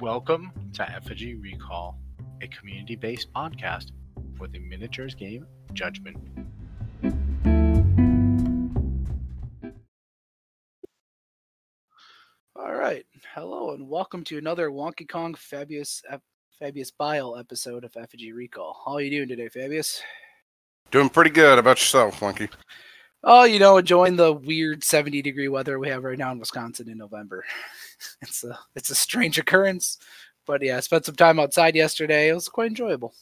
Welcome to Effigy Recall, a community based podcast for the miniatures game Judgment. All right. Hello and welcome to another Wonky Kong Fabius Fabius Bile episode of Effigy Recall. How are you doing today, Fabius? Doing pretty good. About yourself, Monkey? Oh, you know, enjoying the weird 70 degree weather we have right now in Wisconsin in November. It's a it's a strange occurrence, but yeah, I spent some time outside yesterday. It was quite enjoyable.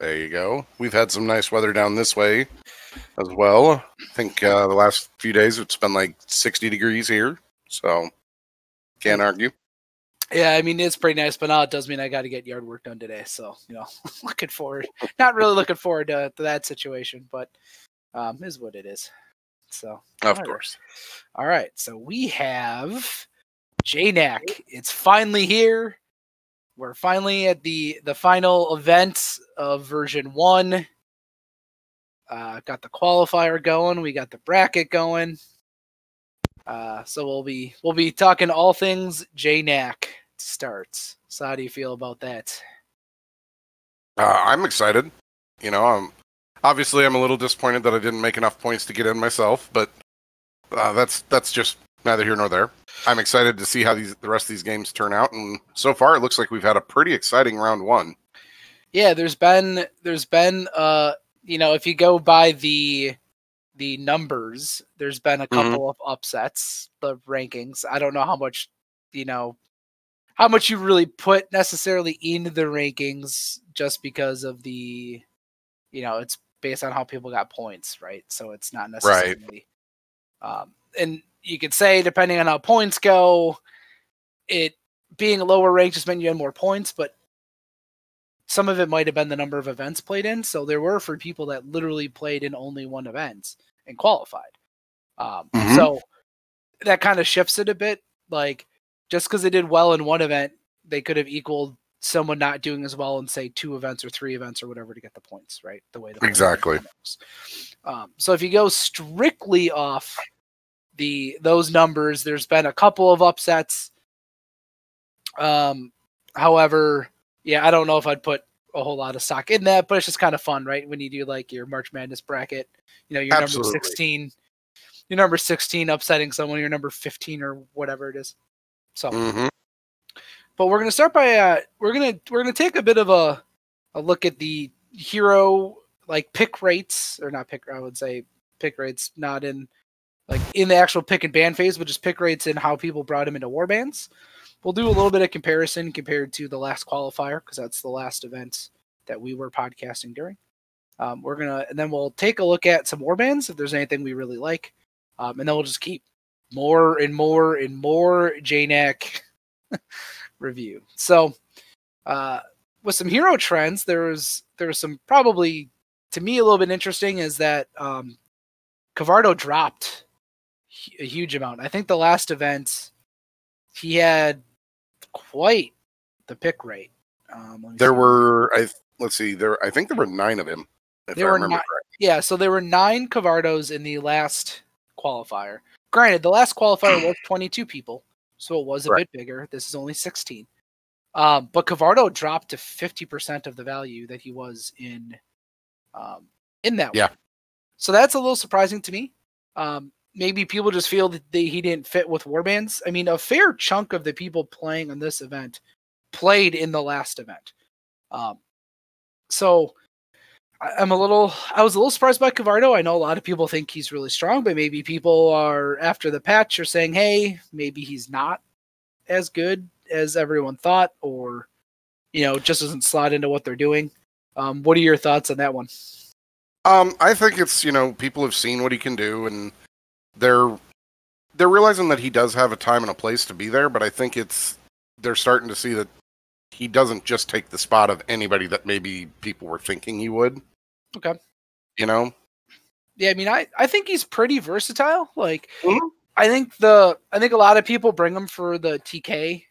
There you go. We've had some nice weather down this way as well. I think uh, the last few days it's been like 60 degrees here, so can't argue. Yeah, I mean it's pretty nice, but now it does mean I got to get yard work done today. So you know, looking forward, not really looking forward to, to that situation, but um, is what it is. So Of all right. course. All right, so we have JNAC. It's finally here. We're finally at the the final event of version one. Uh, got the qualifier going. We got the bracket going. Uh, so we'll be we'll be talking all things JNAC starts. So how do you feel about that? Uh, I'm excited. You know, I'm obviously I'm a little disappointed that I didn't make enough points to get in myself, but uh, that's that's just neither here nor there. I'm excited to see how these the rest of these games turn out, and so far it looks like we've had a pretty exciting round one. Yeah, there's been there's been uh you know if you go by the the numbers, there's been a Mhm. couple of upsets, the rankings. I don't know how much you know how much you really put necessarily into the rankings just because of the you know it's based on how people got points, right? So it's not necessarily um and you could say depending on how points go, it being a lower rank just meant you had more points, but some of it might have been the number of events played in. So there were for people that literally played in only one event and qualified. Um, Mhm. So that kind of shifts it a bit. Like just because they did well in one event, they could have equaled someone not doing as well in say two events or three events or whatever to get the points, right? The way the Exactly. Um, so if you go strictly off the those numbers, there's been a couple of upsets. Um, however, yeah, I don't know if I'd put a whole lot of stock in that, but it's just kind of fun, right? When you do like your March Madness bracket, you know, your Absolutely. number 16, your number 16 upsetting someone, your number 15 or whatever it is. So, hmm but we're gonna start by uh, we're gonna we're gonna take a bit of a a look at the hero like pick rates or not pick I would say pick rates not in like in the actual pick and ban phase, but just pick rates and how people brought him into war bands. We'll do a little bit of comparison compared to the last qualifier because that's the last event that we were podcasting during. Um, we're gonna and then we'll take a look at some war bands if there's anything we really like, um, and then we'll just keep more and more and more JNAC review. So, uh, with some hero trends, there was there was some probably to me a little bit interesting is that um, Cavardo dropped a huge amount. I think the last event he had quite the pick rate. Um, There see. were I let's see there I think there were nine of him if There I were remember ni- correctly. Yeah, so there were nine Cavardos in the last qualifier. Granted, the last qualifier was 22 people, so it was a Right. bit bigger. This is only 16. Um, but Cavardo dropped to 50% of the value that he was in um, in that Yeah. one. So that's a little surprising to me. Um, maybe people just feel that they, he didn't fit with warbands. I mean, a fair chunk of the people playing on this event played in the last event. Um, so I'm a little I was a little surprised by Cavardo. I know a lot of people think he's really strong, but maybe people are after the patch are saying, hey, maybe he's not as good as everyone thought, or you know, just doesn't slot into what they're doing. Um, what are your thoughts on that one? Um, I think it's you know people have seen what he can do, and they're they're realizing that he does have a time and a place to be there. But I think it's they're starting to see that he doesn't just take the spot of anybody that maybe people were thinking he would. Okay. You know. Yeah, I mean, I, I think he's pretty versatile. Like, Mhm. I think the I think a lot of people bring him for the TK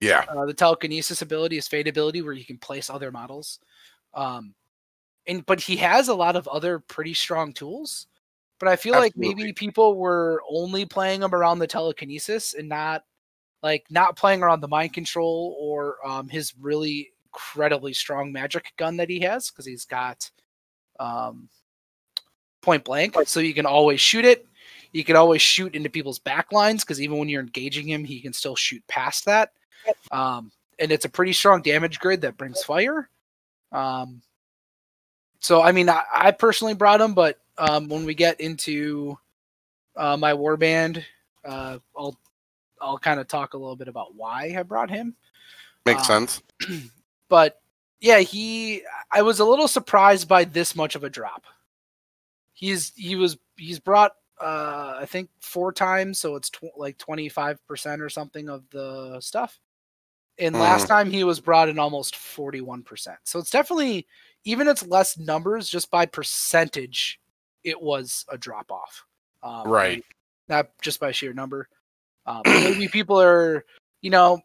Yeah. uh, the telekinesis ability, his fade ability, where you can place other models. Um, and but he has a lot of other pretty strong tools. But I feel like maybe people were only playing him around the telekinesis and not like not playing around the mind control or um, his really incredibly strong magic gun that he has because he's got um, point blank, so you can always shoot it. You can always shoot into people's back lines because even when you're engaging him, he can still shoot past that. Um, and it's a pretty strong damage grid that brings fire. Um, so I mean, I, I personally brought him, but um, when we get into uh, my warband, uh, I'll I'll kind of talk a little bit about why I brought him. Makes Um, sense. But yeah, he I was a little surprised by this much of a drop. He's he was he's brought uh I think four times, so it's tw- like 25% or something of the stuff. And last time he was brought in almost 41%. So it's definitely even it's less numbers just by percentage it was a drop off. Um, Right. Not just by sheer number. Um, maybe people are, you know,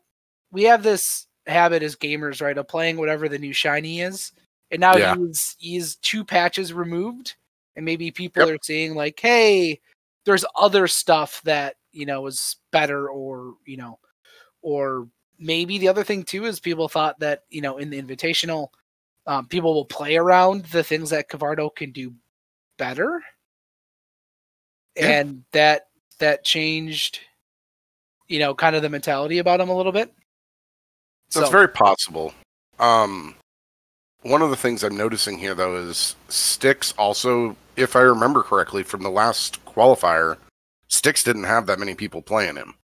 we have this habit as gamers, right, of playing whatever the new shiny is. And now Yeah. he's he's two patches removed, and maybe people Yep. are saying like, "Hey, there's other stuff that you know is better," or you know, or maybe the other thing too is people thought that you know in the invitational, um, people will play around the things that Cavardo can do better, Yeah. and that that changed, you know, kind of the mentality about him a little bit. That's So- very possible. Um, one of the things I'm noticing here, though, is Styx also, if I remember correctly from the last qualifier, Styx didn't have that many people playing him.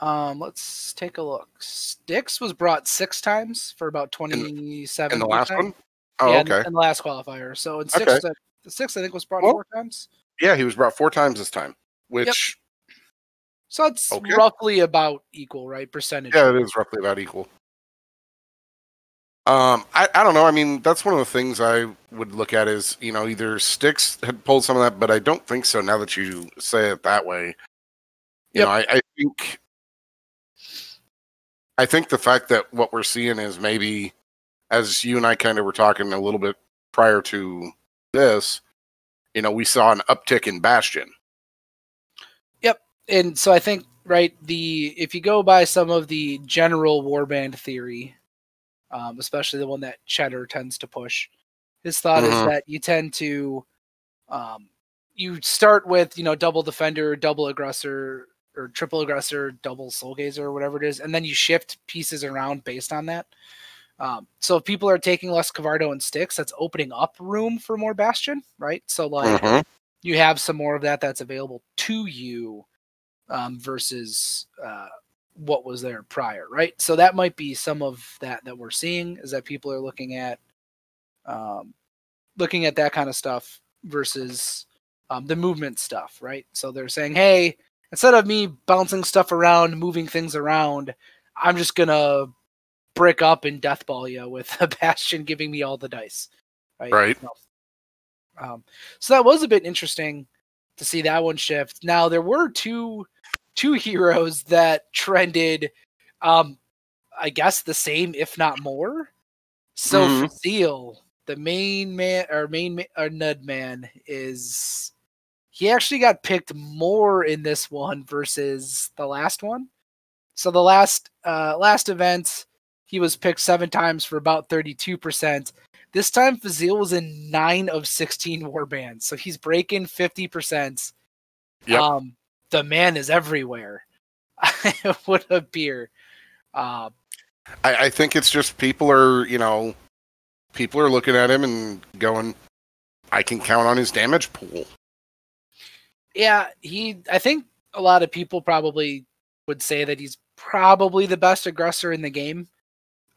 Um, let's take a look. Styx was brought six times for about twenty-seven. In the last one? Oh, yeah, okay. In, in the last qualifier. So in six, Okay. uh, the six I think was brought Well- four times. Yeah, he was brought four times this time, which, So it's Okay. roughly about equal, right? Percentage. yeah, it is roughly about equal. Um, I, I don't know. I mean, that's one of the things I would look at is, you know, either Styx had pulled some of that, but I don't think so now that you say it that way. You Yep. know, I, I think I think the fact that what we're seeing is maybe as you and I kind of were talking a little bit prior to this, you know, we saw an uptick in Bastian. And so I think right the if you go by some of the general warband theory, um, especially the one that Cheddar tends to push, his thought is Mhm. that you tend to um, you start with you know double defender, double aggressor, or triple aggressor, double soul gazer, or whatever it is, and then you shift pieces around based on that. Um, so if people are taking less Cavardo and Styx, that's opening up room for more Bastian, right? So like Mhm. you have some more of that that's available to you um, versus uh, what was there prior, right? So that might be some of that that we're seeing is that people are looking at um, looking at that kind of stuff versus um, the movement stuff, right? So they're saying, hey, instead of me bouncing stuff around, moving things around, I'm just gonna brick up and deathball you with a Bastian giving me all the dice, right? Right. Um, so that was a bit interesting to see that one shift. Now there were two two heroes that trended, um, I guess the same, if not more. So Mhm. Fazil, the main man or main ma- or Nud man, is he actually got picked more in this one versus the last one. So the last uh, last event, he was picked seven times for about thirty two percent. This time, Fazil was in nine of sixteen warbands, so he's breaking fifty percent. Yep. Um, the man is everywhere. it would appear. Uh, I, I think it's just people are, you know, people are looking at him and going, I can count on his damage pool. yeah, he. I think a lot of people probably would say that he's probably the best aggressor in the game.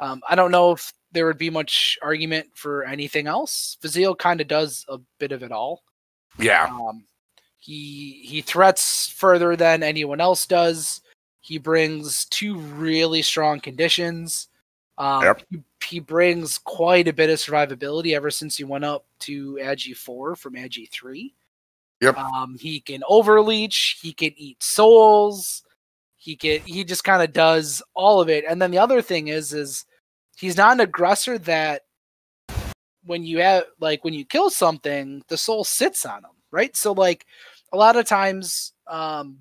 Um, I don't know if there would be much argument for anything else. Fazil kind of does a bit of it all. Yeah. Um, he he threats further than anyone else does. He brings two really strong conditions. Um, Yep. he, he brings quite a bit of survivability ever since he went up to Agi four from Agi three. Yep. Um, he can overleech. He can eat souls. He can. He just kind of does all of it. And then the other thing is, is he's not an aggressor that when you have like when you kill something, the soul sits on him, right? So like a lot of times, um,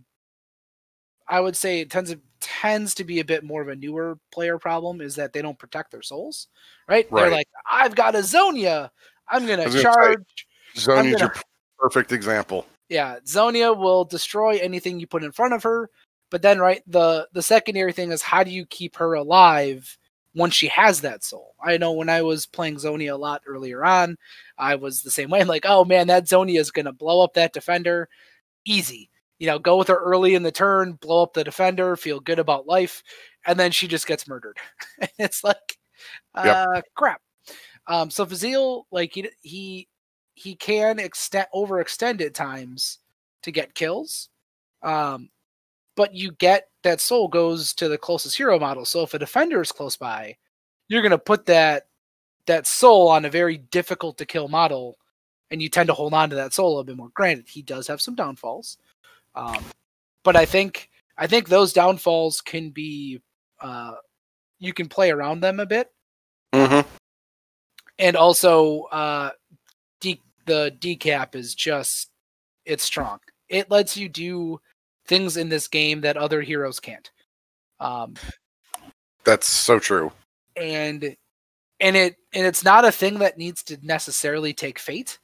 I would say it tends to tends to be a bit more of a newer player problem is that they don't protect their souls, right? They're like, I've got a Zonia, I'm gonna gonna charge. Zonia's your perfect example. Yeah, Zonia will destroy anything you put in front of her. But then, right, the the secondary thing is how do you keep her alive once she has that soul? I know when I was playing Zonia a lot earlier on, I was the same way. I'm like, oh man, that Zonia is gonna blow up that defender, easy. You know, go with her early in the turn, blow up the defender, feel good about life, and then she just gets murdered. it's like, uh, crap. Um, so Fazil, like he he he can extend overextend at times to get kills. Um, but you get that soul goes to the closest hero model. So if a defender is close by, you're gonna put that that soul on a very difficult to kill model, and you tend to hold on to that soul a bit more. Granted, he does have some downfalls, um, but I think I think those downfalls can be uh, you can play around them a bit Mm-hmm. and also uh de- the decap is just it's strong it lets you do things in this game that other heroes can't. Um That's so true. and and it and it's not a thing that needs to necessarily take fate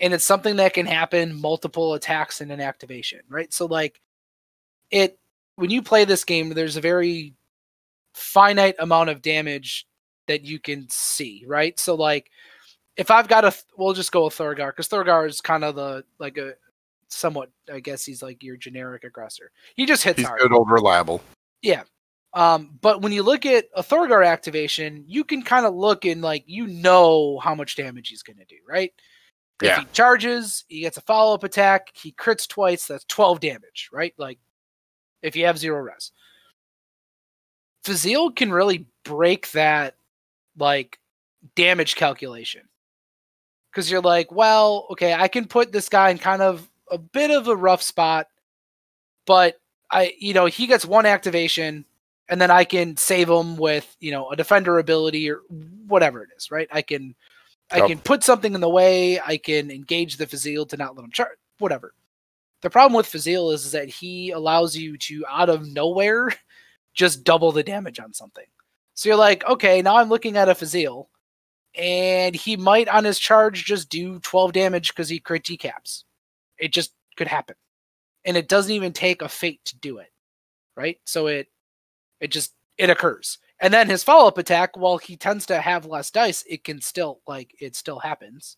and it's something that can happen multiple attacks in an activation right? So like it when you play this game there's a very finite amount of damage that you can see right? So like if i've got a we'll just go with thorgar because thorgar is kind of the like a somewhat i guess he's like your generic aggressor he just hits He's hard good, old, reliable. um, but when you look at a Thorgar activation, you can kind of look and like you know how much damage he's going to do, right? If Yeah. he charges, he gets a follow up attack, he crits twice, that's 12 damage, right? Like if you have zero res. Fazil can really break that like damage calculation. Because you're like, well, okay, I can put this guy in kind of a bit of a rough spot, but I, you know, he gets one activation and then I can save him with you know a defender ability or whatever it is, right? I can I can put something in the way. I can engage the Fazil to not let him charge. Whatever. The problem with Fazil is, is that he allows you to out of nowhere just double the damage on something. So you're like, okay, now I'm looking at a Fazil, and he might on his charge just do 12 damage because he crit decaps. It just could happen, and it doesn't even take a fate to do it, right? So it it just it occurs. And then his follow-up attack, while he tends to have less dice, it can still like it still happens.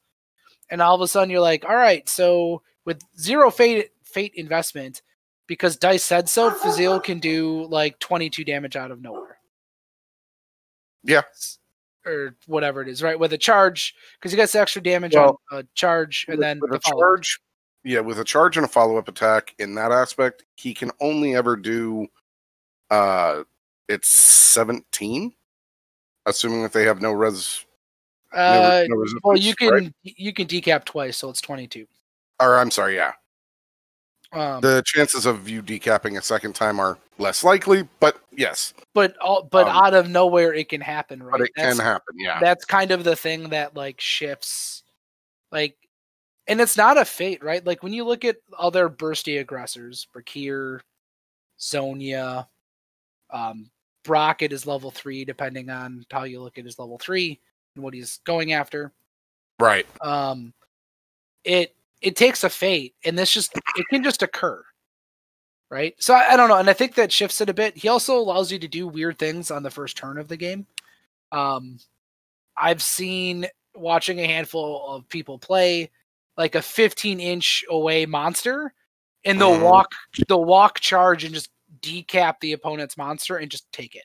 And all of a sudden you're like, all right, so with zero fate fate investment, because dice said so, Fazil can do like 22 damage out of nowhere. Yeah. Or whatever it is, right? With a charge, because he gets extra damage Well, on a charge and with, then with the a charge, yeah, with a charge and a follow up attack in that aspect, he can only ever do uh it's 17 assuming that they have no res no- Uh, no well, you can right? you can decap twice, so it's 22. or i'm sorry yeah. Um, the chances of you decapping a second time are less likely but yes. But all but Um, out of nowhere it can happen right? but it that's, can happen yeah. that's kind of the thing that like shifts like and it's not a fate right? Like when you look at other bursty aggressors Brakir, zonia um brockett is level three depending on how you look at his level three and what he's going after. Right. Um it it takes a fate and this just it can just occur right? So I, I don't know and i think that shifts it a bit. He also allows you to do weird things on the first turn of the game. Um i've seen watching a handful of people play like a 15 inch away monster and they'll Mhm. walk they'll walk charge and just decap the opponent's monster and just take it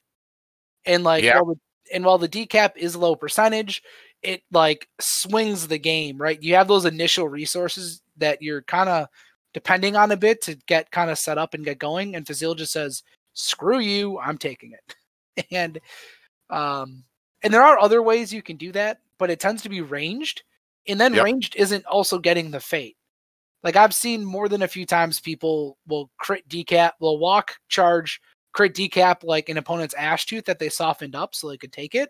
and like Yeah. while the, and while the decap is low percentage it like swings the game, right? You have those initial resources that you're kind of depending on a bit to get kind of set up and get going. And Fazil just says, "Screw you, I'm taking it." and um, and there are other ways you can do that, but it tends to be ranged, and then Yep. ranged isn't also getting the fate. Like I've seen more than a few times, people will crit decap, will walk charge, crit decap like an opponent's ash tooth that they softened up so they could take it.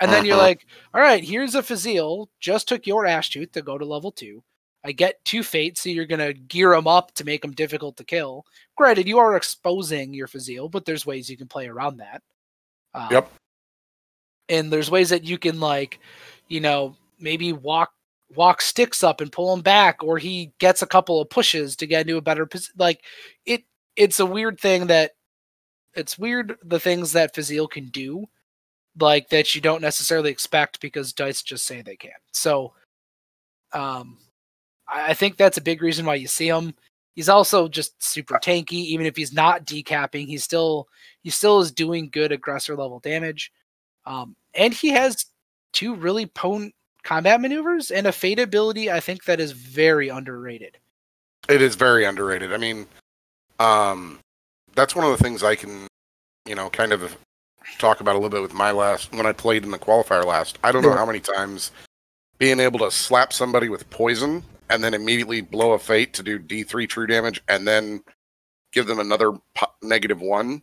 And then you're Mhm. like, all right, here's a Fazil, just took your ash tooth to go to level two. I get two fates, so you're gonna gear them up to make them difficult to kill. Granted, you are exposing your Fazil, but there's ways you can play around that. Um, Yep. And there's ways that you can like, you know, maybe walk walk Styx up and pull him back, or he gets a couple of pushes to get into a better position. Like it, it's a weird thing that it's weird the things that Fazil can do, like that you don't necessarily expect because dice just say they can. So, um, I I think that's a big reason why you see him. He's also just super tanky. Even if he's not decapping, he's still he still is doing good aggressor level damage. Um, and he has two really potent combat maneuvers and a fate ability. I think that is very underrated. It is very underrated. I mean, um, that's one of the things I can, you know, kind of talk about a little bit with my last when I played in the qualifier last. I don't know how many times being able to slap somebody with poison and then immediately blow a fate to do D3 true damage and then give them another negative one.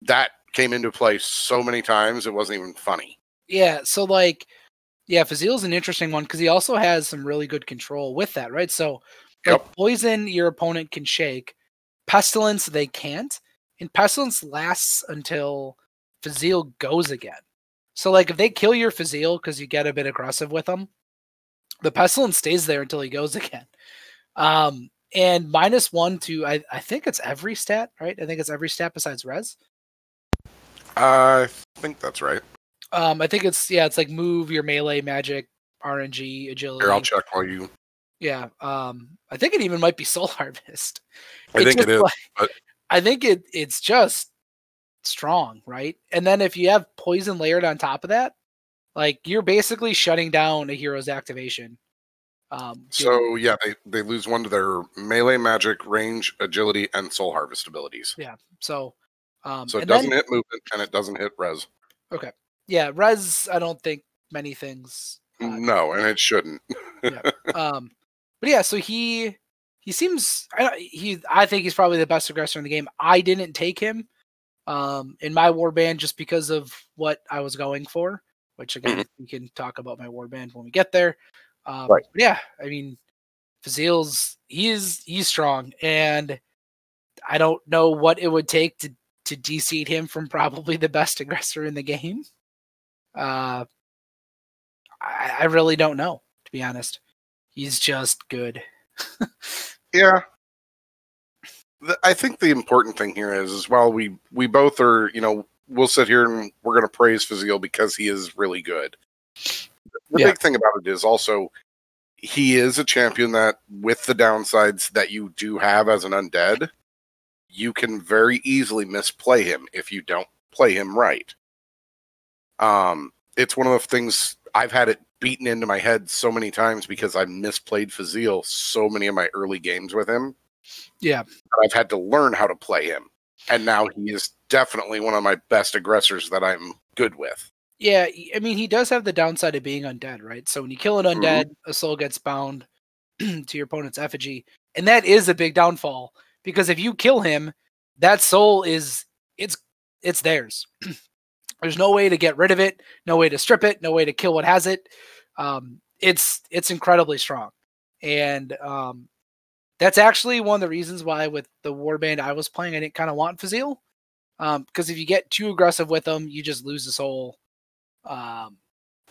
That came into play so many times it wasn't even funny. Yeah, so like, yeah, Fazil's an interesting one because he also has some really good control with that, right? So, like, poison your opponent can shake, pestilence they can't, and pestilence lasts until Fazil goes again. So, like, if they kill your Fazil because you get a bit aggressive with them, the pestilence stays there until he goes again. Um, and minus one to I, I think it's every stat, right? I think it's every stat besides res. I think that's right. Um, I think it's yeah, it's like move your melee, magic, RNG, agility. Here, I'll check while you. Yeah. Um, I think it even might be Soul Harvest. I think it is, like- but- I think it it's just strong, right? And then if you have poison layered on top of that, like you're basically shutting down a hero's activation. Um, So yeah, they they lose one to their melee, magic, range, agility, and soul harvest abilities. Yeah. So um, So it doesn't then, hit movement and it doesn't hit res. Yeah, res. I don't think many things. uh, no, and it shouldn't. yeah. um, but yeah, so he he seems I he I think he's probably the best aggressor in the game. I didn't take him um in my warband just because of what I was going for, which again we can talk about my warband when we get there. Um, Right. but yeah, I mean Fazil's he's he's strong and I don't know what it would take to to deseat him from probably the best aggressor in the game. Uh I, I really don't know, to be honest. He's just good. Yeah. I think the important thing here is, is while we we both are, you know, we'll sit here and we're going to praise Fazil because he is really good. The Yeah. big thing about it is also he is a champion that, with the downsides that you do have as an undead, you can very easily misplay him if you don't play him right. Um, it's one of the things I've had it beaten into my head so many times because I misplayed Fazil so many of my early games with him. Yeah. I've had to learn how to play him. And now he is definitely one of my best aggressors that I'm good with. Yeah, I mean, he does have the downside of being undead, right? So when you kill an Mhm. undead, a soul gets bound to your opponent's effigy, and that is a big downfall because if you kill him, that soul is it's it's theirs. There's no way to get rid of it, no way to strip it, no way to kill what has it. Um, it's it's incredibly strong, and um, that's actually one of the reasons why with the warband I was playing, I didn't kind of want Fazil, um, because if you get too aggressive with them, you just lose the soul. Um,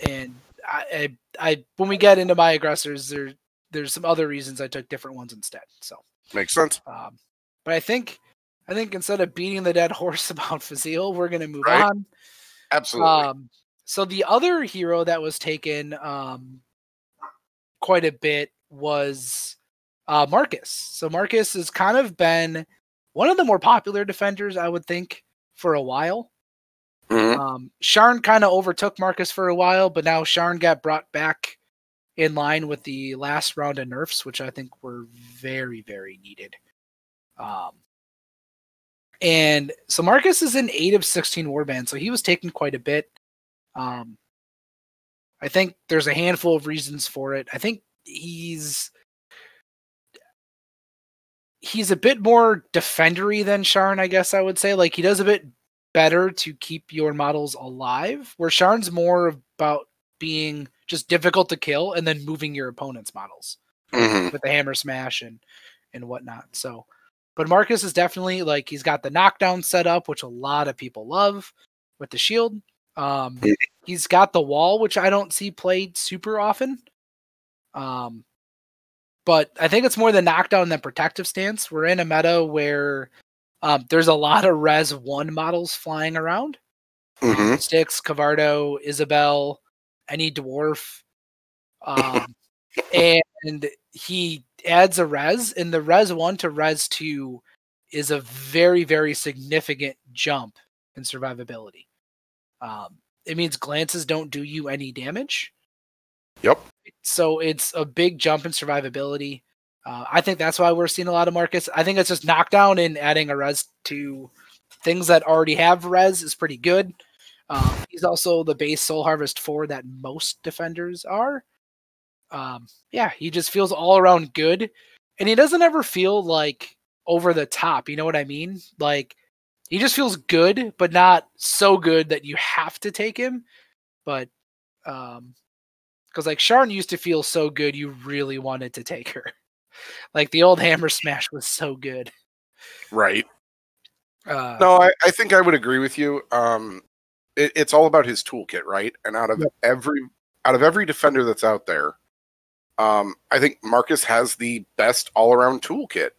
and I, I, I, when we get into my aggressors, there, there's some other reasons I took different ones instead. So, Makes sense. um, but I think, I think instead of beating the dead horse about Fazil, we're gonna move Right. on. Absolutely. Um, so the other hero that was taken um, quite a bit was uh, Marcus. So Marcus has kind of been one of the more popular defenders, I would think, for a while. Mhm. Um, Sharn kind of overtook Marcus for a while, but now Sharn got brought back in line with the last round of nerfs, which I think were very, very needed. Um, and so Marcus is in eight of 16 warbands, so he was taken quite a bit. Um, I think there's a handful of reasons for it. I think he's he's a bit more defendery than Sharn, I guess I would say. Like he does a bit better to keep your models alive, where Sharn's more about being just difficult to kill and then moving your opponent's models. Mhm. with the hammer smash and and whatnot. So, but Marcus is definitely like he's got the knockdown set up, which a lot of people love with the shield. Um, he's got the wall, which I don't see played super often. Um, but I think it's more the knockdown than protective stance. We're in a meta where um, there's a lot of res one models flying around. Mhm. Styx, Cavardo, Isabel, any dwarf. Um, and he adds a res, and the res one to res two is a very, very significant jump in survivability. Um, it means glances don't do you any damage. Yep. So it's a big jump in survivability. Uh, I think that's why we're seeing a lot of Marcus. I think it's just knockdown and adding a res to things that already have res is pretty good. Um, he's also the base Soul Harvest 4 that most defenders are. Um, yeah, he just feels all around good. And he doesn't ever feel like over the top. You know what I mean? Like, he just feels good, but not so good that you have to take him. But, um, because like Sharn used to feel so good, you really wanted to take her. Like the old hammer smash was so good. Right. Uh, No, I, I think I would agree with you. Um, it, it's all about his toolkit, right? And out of Yep. every out of every defender that's out there, um, I think Marcus has the best all around toolkit.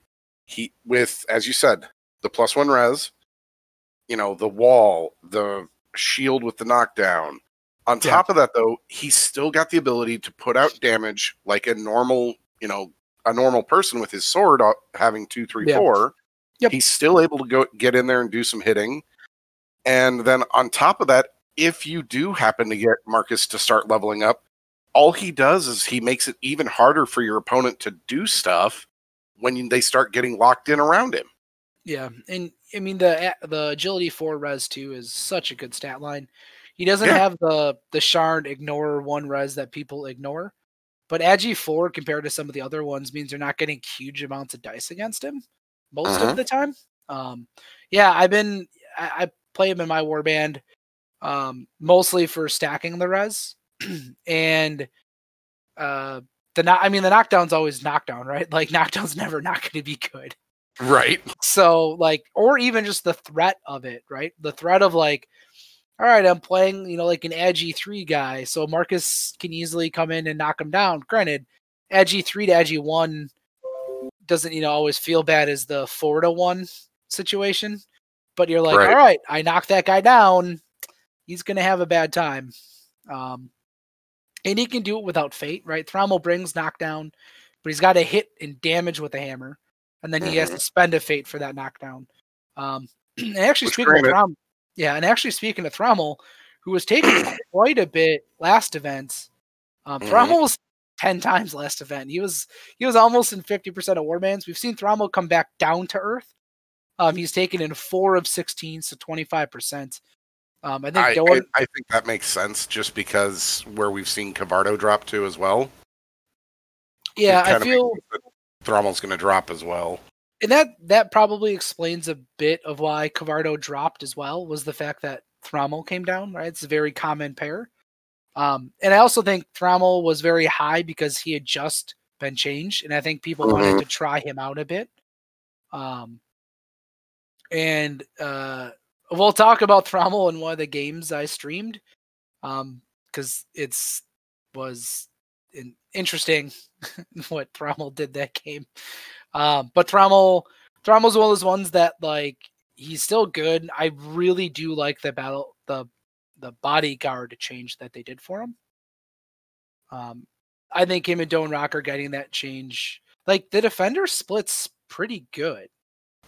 He with, as you said, the plus one res, you know, the wall, the shield with the knockdown. On Yeah. top of that, though, he's still got the ability to put out damage like a normal, you know, a normal person with his sword uh, having two, three, Yeah. four. Yep. He's still able to go get in there and do some hitting. And then on top of that, if you do happen to get Marcus to start leveling up, all he does is he makes it even harder for your opponent to do stuff when they start getting locked in around him. Yeah, and I mean the the agility four res two is such a good stat line. He doesn't Yeah. have the the shard ignore one res that people ignore, but agi four compared to some of the other ones means you're not getting huge amounts of dice against him most Uh-huh. of the time. Um, yeah, I've been I, I play him in my warband um, mostly for stacking the res, and uh, the knock. I mean the knockdown's always knockdown, right? Like knockdown's never not going to be good Right. so like or even just the threat of it right the threat of like all right i'm playing you know like an agi 3 guy so marcus can easily come in and knock him down granted agi 3 to agi 1 doesn't you know always feel bad as the 4 to 1 situation but you're like Right. all right i knocked that guy down he's gonna have a bad time um and he can do it without fate right thrommel brings knockdown but he's got to hit and damage with a hammer and then he has to spend a fate for that knockdown. Um, and actually, Which speaking of Thrommel, yeah, and actually speaking of Thrommel, who was taken quite a bit last event, um, Mhm. Thrommel was ten times last event. He was he was almost in fifty percent of warbands. We've seen Thrommel come back down to earth. Um, he's taken in four of sixteen, so twenty five percent. Um, I think I, Doan, I, I think that makes sense just because where we've seen Cavardo drop to as well. yeah, I feel Thrommel's going to drop as well. and that that probably explains a bit of why Cavardo dropped as well was the fact that Thrommel came down. Right, it's a very common pair. Um, and I also think Thrommel was very high because he had just been changed, and I think people wanted to try him out a bit. Um, and uh, we'll talk about Thrommel in one of the games I streamed, um, because it's was in, interesting what Thrommel did that game. Um, but Thrommel, Thrommel's one of those ones that like he's still good. I really do like the battle the the bodyguard change that they did for him. Um, I think him and Don Rock are getting that change. Like the defender splits pretty good.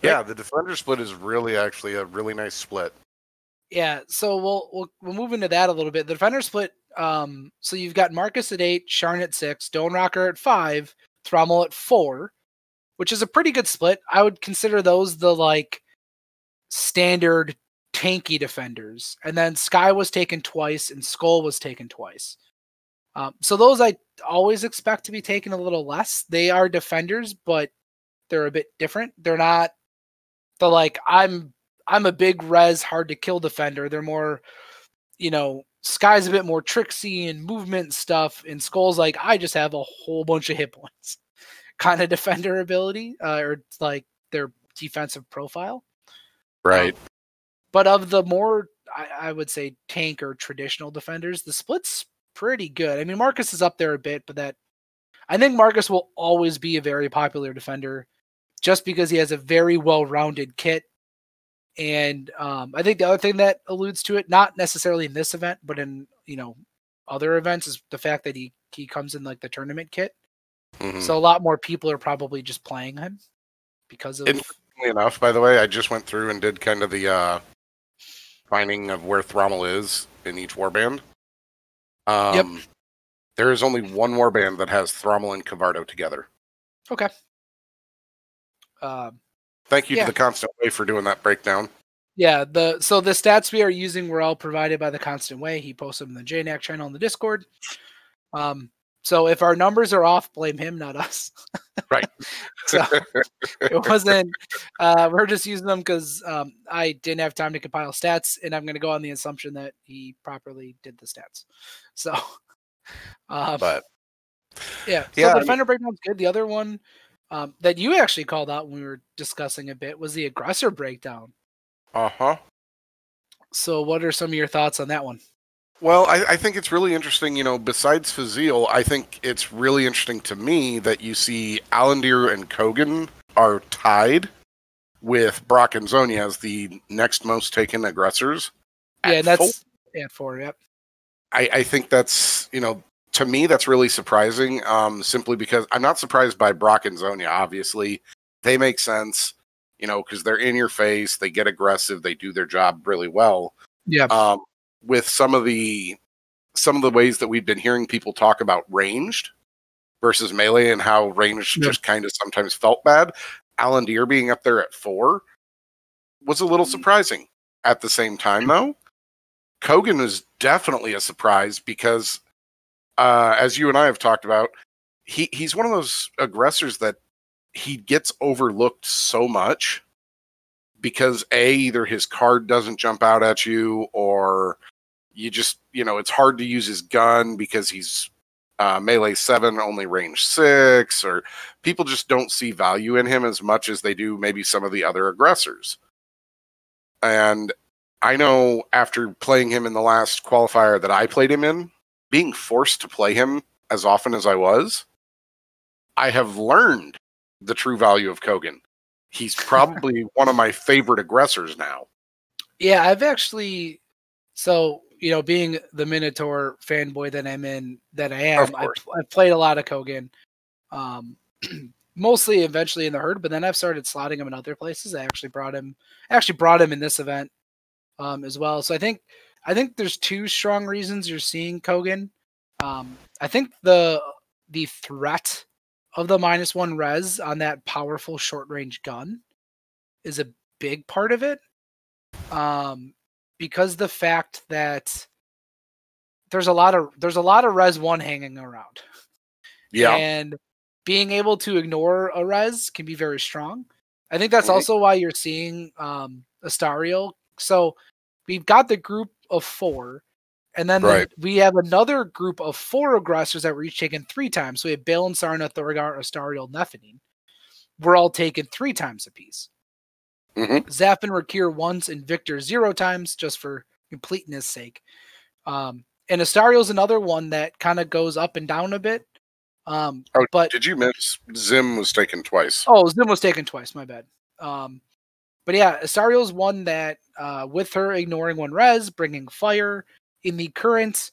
Yeah, the defender split is really actually a really nice split. Yeah, so we'll we'll we'll move into that a little bit. The defender split. Um, so you've got Marcus at eight, Sharn at six, Doenrakkar at five, Thrommel at four, which is a pretty good split. I would consider those the like standard tanky defenders. And then Sky was taken twice and Skull was taken twice. Um, so those I always expect to be taken a little less. They are defenders, but they're a bit different. They're not the like I'm I'm a big res hard to kill defender. They're more, you know, Sky's a bit more tricksy and movement and stuff, and Skull's like I just have a whole bunch of hit points. kind of defender ability uh, or like their defensive profile. Right. But of the more, I, I would say, tank or traditional defenders, the split's pretty good. I mean, Marcus is up there a bit, but that I think Marcus will always be a very popular defender just because he has a very well rounded kit. And um, I think the other thing that alludes to it, not necessarily in this event, but in you know other events, is the fact that he he comes in like the tournament kit. Mhm. So a lot more people are probably just playing him because of Interestingly enough, by the way, I just went through and did kind of the uh, finding of where Thrommel is in each warband. Um, There is only one warband that has Thrommel and Cavardo together. okay. Um, Thank you Yeah. to the Constant Way for doing that breakdown. Yeah, the so the stats we are using were all provided by the Constant Way. He posted them in the JNAC channel in the Discord. Um, so if our numbers are off, blame him, not us. Right. so it wasn't. Uh, we're just using them because um, I didn't have time to compile stats, and I'm going to go on the assumption that he properly did the stats. So, um, but yeah, so Yeah, the defender breakdown's good. The other one um, that you actually called out when we were discussing a bit was the aggressor breakdown. uh huh. So, what are some of your thoughts on that one? Well, I, I think it's really interesting. You know, besides Fazil, I think it's really interesting to me that you see Alandir and Kogan are tied with Brock and Zonia as the next most taken aggressors. Yeah, at and that's full. yeah, four. Yep. I, I think that's you know to me that's really surprising. Um, simply because I'm not surprised by Brock and Zonia. Obviously, they make sense. You know, because they're in your face, they get aggressive, they do their job really well. Yeah. um, with some of the some of the ways that we've been hearing people talk about ranged versus melee and how ranged Yeah. just kind of sometimes felt bad. Alandir being up there at four was a little surprising. At the same time, though, Kogan is definitely a surprise because, uh, as you and I have talked about, he he's one of those aggressors that he gets overlooked so much because a either his card doesn't jump out at you or you just you know it's hard to use his gun because he's uh, melee seven only range six or people just don't see value in him as much as they do maybe some of the other aggressors. And i know after playing him in the last qualifier that i played him in being forced to play him as often as i was i have learned the true value of kogan he's probably one of my favorite aggressors now Yeah, I've actually so you know, being the Minotaur fanboy that I'm in, that I am, I've. I've played a lot of Kogan, um, mostly eventually in the herd, but then I've started slotting him in other places. I actually brought him, actually brought him in this event um, as well. So I think, I think there's two strong reasons you're seeing Kogan. Um, I think the the threat of the minus one res on that powerful short range gun is a big part of it. Um, because the fact that there's a lot of there's a lot of res one hanging around. yeah And being able to ignore a res can be very strong. I think that's also why you're seeing um Astariel. So we've got the group of four, and then the- Right. we have another group of four aggressors that were each taken three times. So we have Bale and Sarna, Thorgar, Astariel, Nephilim. We're all taken three times apiece. Mhm. Zap and Rakir once and Victor zero times just for completeness sake. Um, and Astariel's another one that kind of goes up and down a bit. Um, Oh, but did you miss Zim was taken twice? Oh, Zim was taken twice. My bad. Um, but yeah, Astariel's one that, uh, with her ignoring one res, bringing fire in the current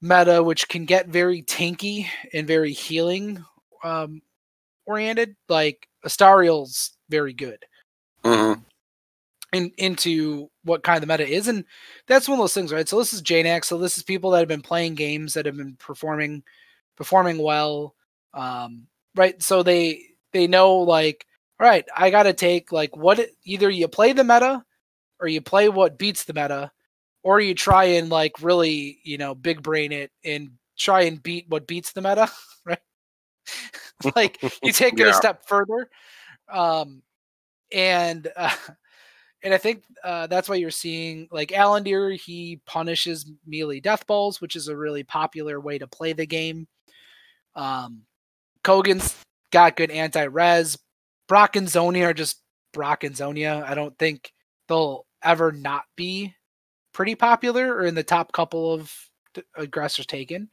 meta, which can get very tanky and very healing um, oriented. Like Astariel's very good Mhm. in, into what kind of the meta is, and that's one of those things, right? So this is JNAX. So this is people that have been playing games that have been performing performing well, um, right? So they they know like, all right, I got to take like what it- either you play the meta or you play what beats the meta, or you try and like really you know big brain it and try and beat what beats the meta, right? like you take it a step further, um, and uh, and I think uh, that's why you're seeing like Alandir. He punishes melee death balls, which is a really popular way to play the game. Um, Kogan's got good anti-res. Brock and Zonia are just Brock and Zonia. I don't think they'll ever not be pretty popular or in the top couple of aggressors taken.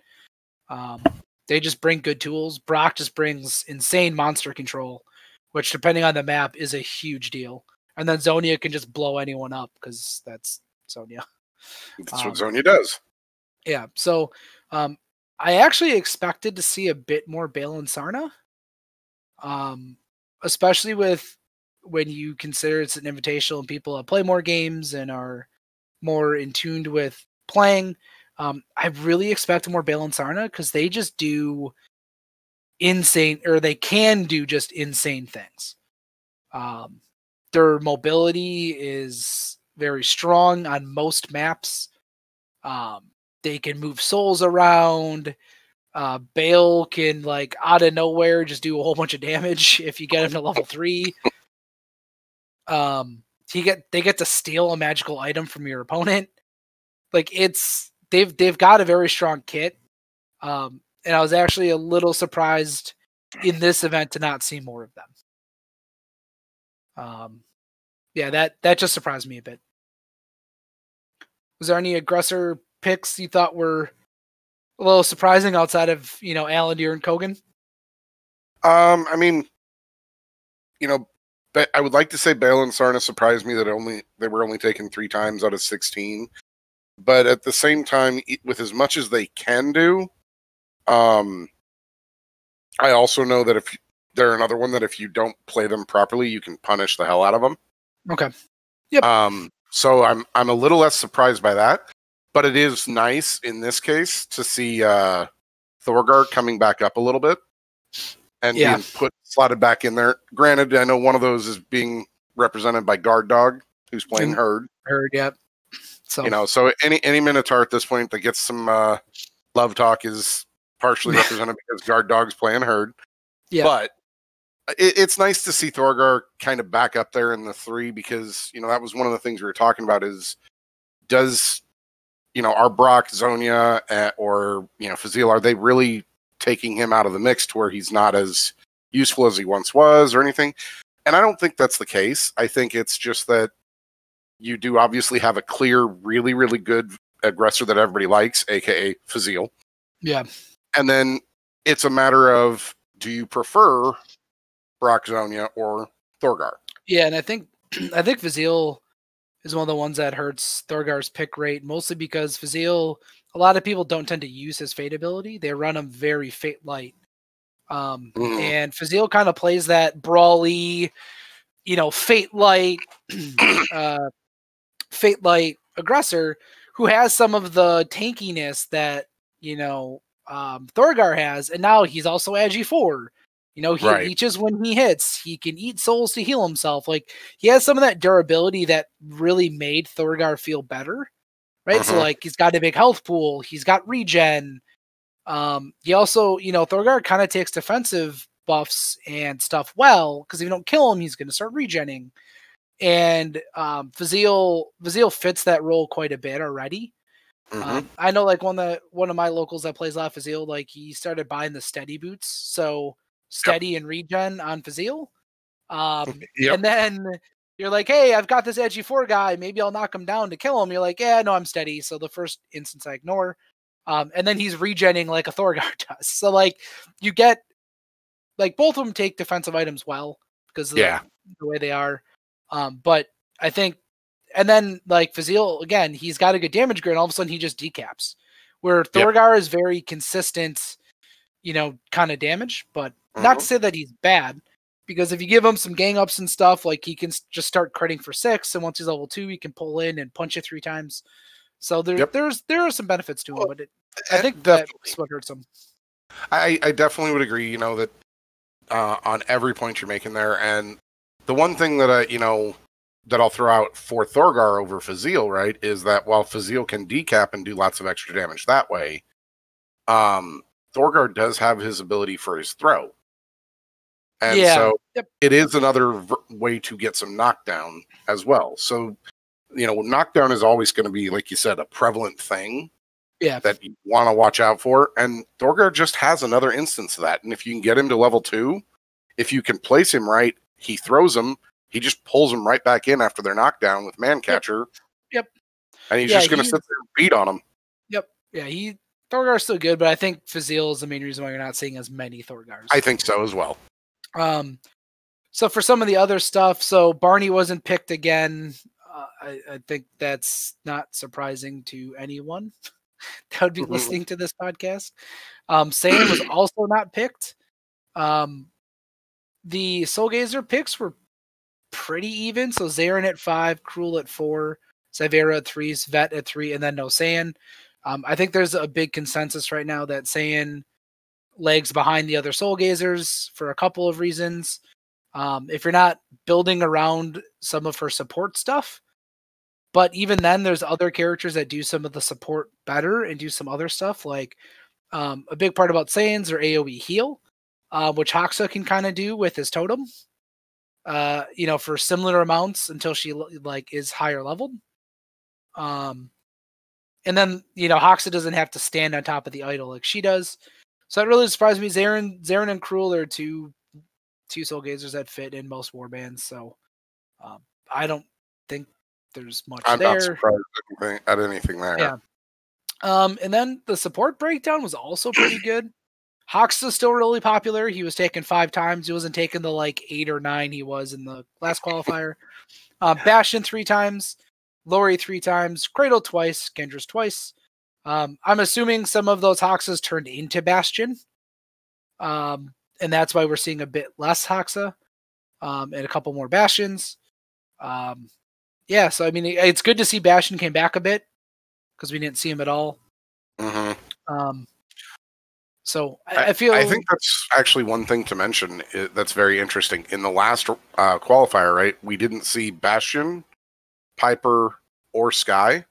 Um, they just bring good tools. Brock just brings insane monster control, which depending on the map is a huge deal. And then Zonia can just blow anyone up because that's Zonia. That's um, what Zonia does. Yeah. So um, I actually expected to see a bit more Bale and Sarna. Um, especially with when you consider it's an invitational and people play more games and are more in tuned with playing. Um, I really expect more Bale Sarna because they just do insane, or they can do just insane things. Um, their mobility is very strong on most maps. Um, they can move souls around. Uh, Bale can like out of nowhere just do a whole bunch of damage if you get him to level three. Um, he get they get to steal a magical item from your opponent. Like it's they've they've got a very strong kit. Um, and I was actually a little surprised in this event to not see more of them. Um, yeah, that that just surprised me a bit. Was there any aggressor picks you thought were a little surprising outside of you know Alandir and Kogan? Um, I mean, you know, I would like to say Bale and Sarna surprised me that only they were only taken three times out of sixteen, but at the same time, with as much as they can do, um, I also know that if they're another one that if you don't play them properly, you can punish the hell out of them. Okay. Yep. Um, so I'm I'm a little less surprised by that but it is nice in this case to see uh, Thorgar coming back up a little bit and yeah. being put slotted back in there. Granted, I know one of those is being represented by Guard Dog, who's playing Herd. Herd, yep. So you know, so any any Minotaur at this point that gets some uh, love talk is partially represented because Guard Dog's playing Herd. Yeah. But it, it's nice to see Thorgar kind of back up there in the three because you know that was one of the things we were talking about is does you know, are Brock, Zonia, uh, or you know, Fazil, are they really taking him out of the mix to where he's not as useful as he once was, or anything? And I don't think that's the case. I think it's just that you do obviously have a clear, really, really good aggressor that everybody likes, aka Fazil. Yeah. And then it's a matter of do you prefer Brock Zonia or Thorgar? Yeah, and I think I think Fazil is one of the ones that hurts Thorgar's pick rate, mostly because Fazil, a lot of people don't tend to use his fate ability. They run him very fate light. Um, mm. And Fazil kind of plays that brawly, you know, fate light, uh, fate light aggressor who has some of the tankiness that, you know, um, Thorgar has. And now he's also Agi 4. You know, he right. reaches when he hits. He can eat souls to heal himself. Like he has some of that durability that really made Thorgar feel better. Right. So like he's got a big health pool. He's got regen. Um, he also, you know, Thorgar kind of takes defensive buffs and stuff well, because if you don't kill him, he's gonna start regenning. And um Fazil Fazil fits that role quite a bit already. Mm-hmm. Um, I know like one of the one of my locals that plays of Fazil, like he started buying the steady boots. So steady yep. and regen on Fazil. Um, yep. And then you're like, hey, I've got this agi 4 guy. Maybe I'll knock him down to kill him. You're like, yeah, no, I'm steady. So the first instance I ignore. Um, and then he's regenning like a Thorgar does. So like you get like both of them take defensive items well because of yeah. the, the way they are. Um, but I think, and then like Fazil again, he's got a good damage grid. All of a sudden he just decaps. Where Thorgar yep. is very consistent, you know, kind of damage, but Mm-hmm. Not to say that he's bad, because if you give him some gang ups and stuff, like he can just start critting for six, and once he's level two, he can pull in and punch it three times. So there, yep. there's there are some benefits to him, but it, I think definitely. that's what hurts him. I, I definitely would agree. You know that uh, on every point you're making there, and the one thing that I you know that I'll throw out for Thorgar over Fazil, right, is that while Fazil can decap and do lots of extra damage that way, um, Thorgar does have his ability for his throw. And yeah. so yep. it is another v- way to get some knockdown as well. So, you know, knockdown is always going to be, like you said, a prevalent thing yeah. that you want to watch out for. And Thorgar just has another instance of that. And if you can get him to level two, if you can place him right, he throws them. He just pulls them right back in after their knockdown with man catcher. Yep. And he's Yeah, just going to sit there and beat on them. Yep. Yeah, he Thorgar's still good, but I think Fazil is the main reason why you're not seeing as many Thorgars. I think so as well. Um, so for some of the other stuff, so Barney wasn't picked again. Uh, I, I think that's not surprising to anyone that would be Mhm. listening to this podcast. Um, Saiyan was also not picked. Um, the Soul Gazer picks were pretty even. So Zarin at five, Cruel at four, Savera at three, Svet at three, and then no Saiyan. Um, I think there's a big consensus right now that Saiyan legs behind the other Soul Gazers for a couple of reasons. Um, if you're not building around some of her support stuff, but even then, there's other characters that do some of the support better and do some other stuff. Like um, a big part about Saiyans or AOE heal, uh, which Hoxa can kind of do with his totem. Uh, you know, for similar amounts until she like is higher leveled. Um, and then you know Hoxa doesn't have to stand on top of the idol like she does. So it really surprised me. Zarin, Zarin and Cruel are two two soul gazers that fit in most warbands. So um, I don't think there's much I'm not surprised at anything, at anything there. Yeah. Um, and then the support breakdown was also pretty good. Hoxa's still really popular. He was taken five times. He wasn't taken the like eight or nine he was in the last qualifier. Uh, Bastian three times, Lori three times, Cradle twice, Kendra's twice. Um, I'm assuming some of those Hoxas turned into Bastian. Um, and that's why we're seeing a bit less Hoxa um, and a couple more Bastians. Um, yeah, so I mean, it- it's good to see Bastian came back a bit because we didn't see him at all. hmm Um, so I, I feel I think that's actually one thing to mention that's very interesting. In the last uh, qualifier, right, we didn't see Bastian, Piper, or Sky,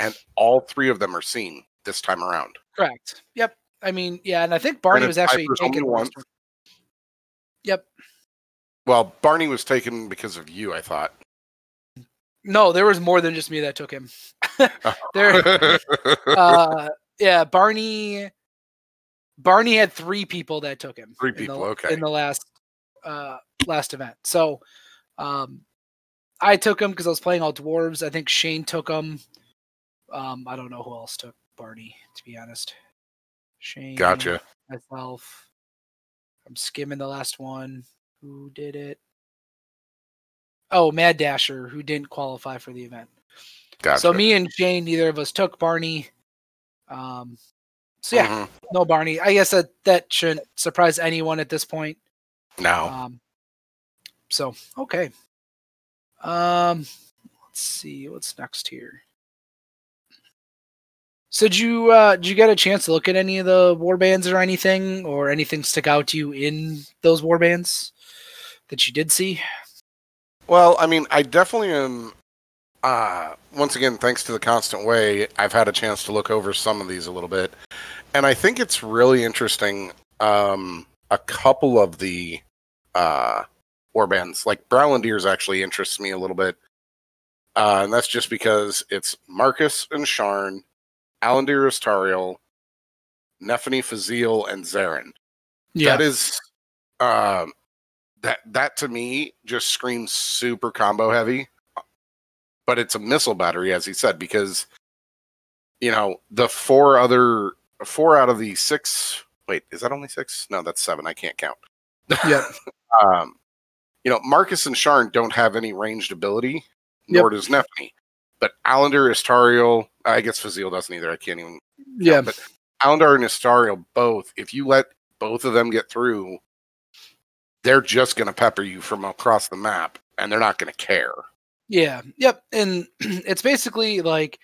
and all three of them are seen this time around. correct. Yep. I mean, yeah, and I think Barney was actually taken once. Yep. Well, Barney was taken because of you, I thought. No, there was more than just me that took him. there, uh, yeah, Barney. Barney had three people that took him. Three in the- people, okay. In the last, uh, last event. So, um, I took him because I was playing all dwarves. I think Shane took him. Um, I don't know who else took Barney. To be honest, Shane. gotcha. myself. I'm skimming the last one. Who did it? Oh, Mad Dasher, who didn't qualify for the event. Gotcha. So me and Shane, neither of us took Barney. Um, so yeah, Mhm. no Barney. I guess that that shouldn't surprise anyone at this point. No. Um, so okay. Um, let's see what's next here. So did you uh, did you get a chance to look at any of the war bands or anything, or anything stick out to you in those war bands that you did see? Well, I mean, I definitely am. Uh, once again, thanks to the constant way, I've had a chance to look over some of these a little bit, and I think it's really interesting. Um, a couple of the uh, warbands, like Browlandiers, actually interests me a little bit, uh, and that's just because it's Marcus and Sharn, Alandir Astariel, Nephany Fazil, and Zarin that is um that that to me just screams super combo heavy but it's a missile battery as he said because you know the four other four out of the six wait is that only six? No that's seven. I can't count. Yep. um you know marcus and sharn don't have any ranged ability nor does Nephany. but Alandir, Astariel, I guess Fazil doesn't either. I can't even yeah, but Alandir and Astariel both, if you let both of them get through, they're just going to pepper you from across the map and they're not going to care. yeah, yep. And it's basically like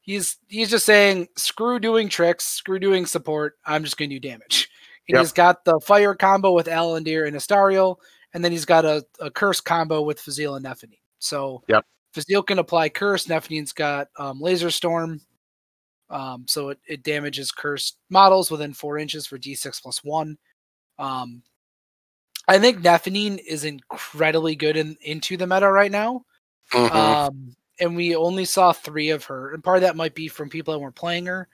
he's he's just saying screw doing tricks, screw doing support. I'm just going to do damage. And Yep. He's got the fire combo with Alandir and Astariel, and then he's got a, a curse combo with Fazil and Nephany. So Yep. Fazil can apply curse. Nephany's got um, laser storm. Um, so it, it damages cursed models within four inches for D6 plus one. Um, I think Nephany is incredibly good in, into the meta right now. Mhm. Um, and we only saw three of her, and part of that might be from people that weren't playing her.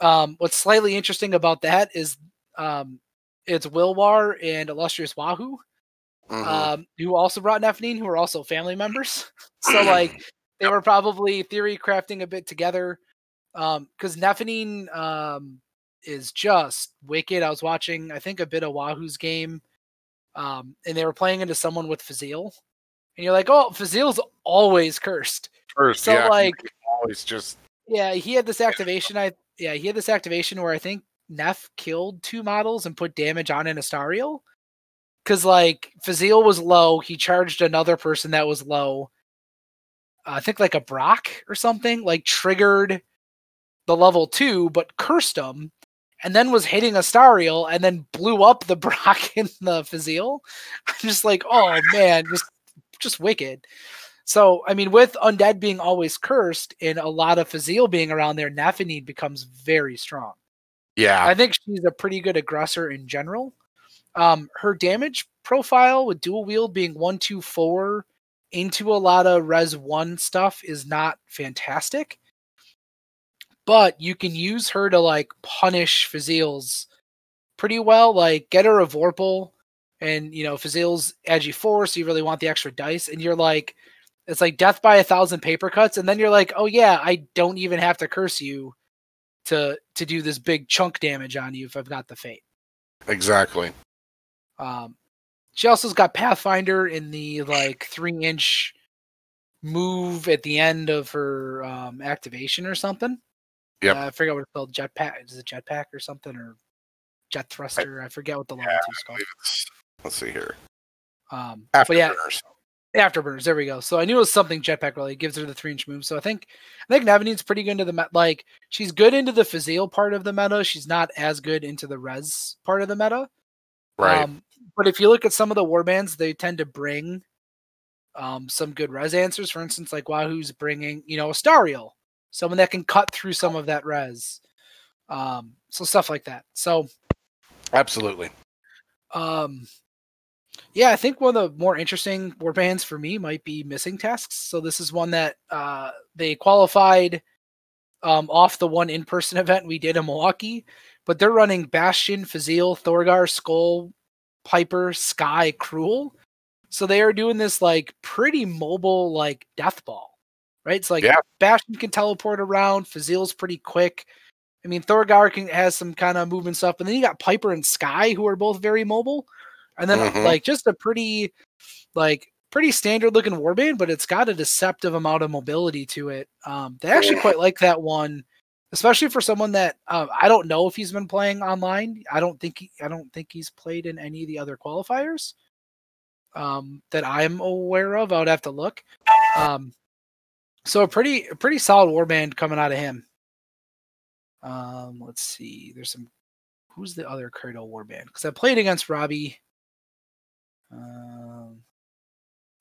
Um, what's slightly interesting about that is um, it's Wilwar and Illustrious Wahoo. Mhm. um, who also brought Nephenine, who are also family members. so like they were probably theory crafting a bit together. Um, because Nephenine um is just wicked. I was watching, I think, a bit of Wahoo's game, um, and they were playing into someone with Fazil, and you're like, oh, Fazil's always cursed. First, so, yeah, like- always just Yeah, he had this activation. I yeah, he had this activation where I think Neff killed two models and put damage on an Astariel. Cause like Fazil was low, he charged another person that was low. Uh, I think like a Brock or something, like triggered the level two, but cursed him, and then was hitting Astariel and then blew up the Brock in the Fazil. I'm just like, oh man, just just wicked. So, I mean, with undead being always cursed and a lot of Fazil being around there, Nephenine becomes very strong. yeah. I think she's a pretty good aggressor in general. Um, her damage profile with dual wield being one, two, four into a lot of res one stuff is not fantastic. But you can use her to like punish Fazils pretty well. Like get her a Vorpal and you know, Fazil's agi four, so you really want the extra dice, and you're like it's like death by a thousand paper cuts, and then you're like, oh yeah, I don't even have to curse you to to do this big chunk damage on you if I've got the fate. exactly. Um, she also's got Pathfinder in the like three inch move at the end of her um, activation or something. Yeah, Uh, I forget what it's called. Jetpack is it jetpack or something or jet thruster? I forget what the level Yeah, two is called. let's see here. Um, After but yeah, Afterburners. There we go. So I knew it was something jetpack really. It gives her the three inch move. So I think I think Nephenine's pretty good into the met. Like she's good into the Fazil part of the meta. She's not as good into the res part of the meta. right. Um, but if you look at some of the warbands, they tend to bring um, some good res answers. For instance, like Wahoo's bringing, you know, Astariel, someone that can cut through some of that res. Um, so stuff like that. So Absolutely. um, yeah, I think one of the more interesting warbands for me might be missing tasks. So this is one that uh, they qualified um, off the one in-person event we did in Milwaukee, but they're running Bastian, Fazil, Thorgar, Skull, Piper, Sky, Cruel. So they are doing this like pretty mobile like death ball, right? It's like Yeah. Bastian can teleport around, Fazil's pretty quick. I mean, Thorgar can has some kind of movement stuff, but then you got Piper and Sky who are both very mobile, and then Mhm. like just a pretty, like pretty standard looking warband, but it's got a deceptive amount of mobility to it. Um, they actually quite like that one, especially for someone that uh, I don't know if he's been playing online. I don't think he, I don't think he's played in any of the other qualifiers um, that I'm aware of. I would have to look. Um, so a pretty a pretty solid warband coming out of him. Um, let's see. There's some. Who's the other Cradle warband? Because I played against Robbie. Um,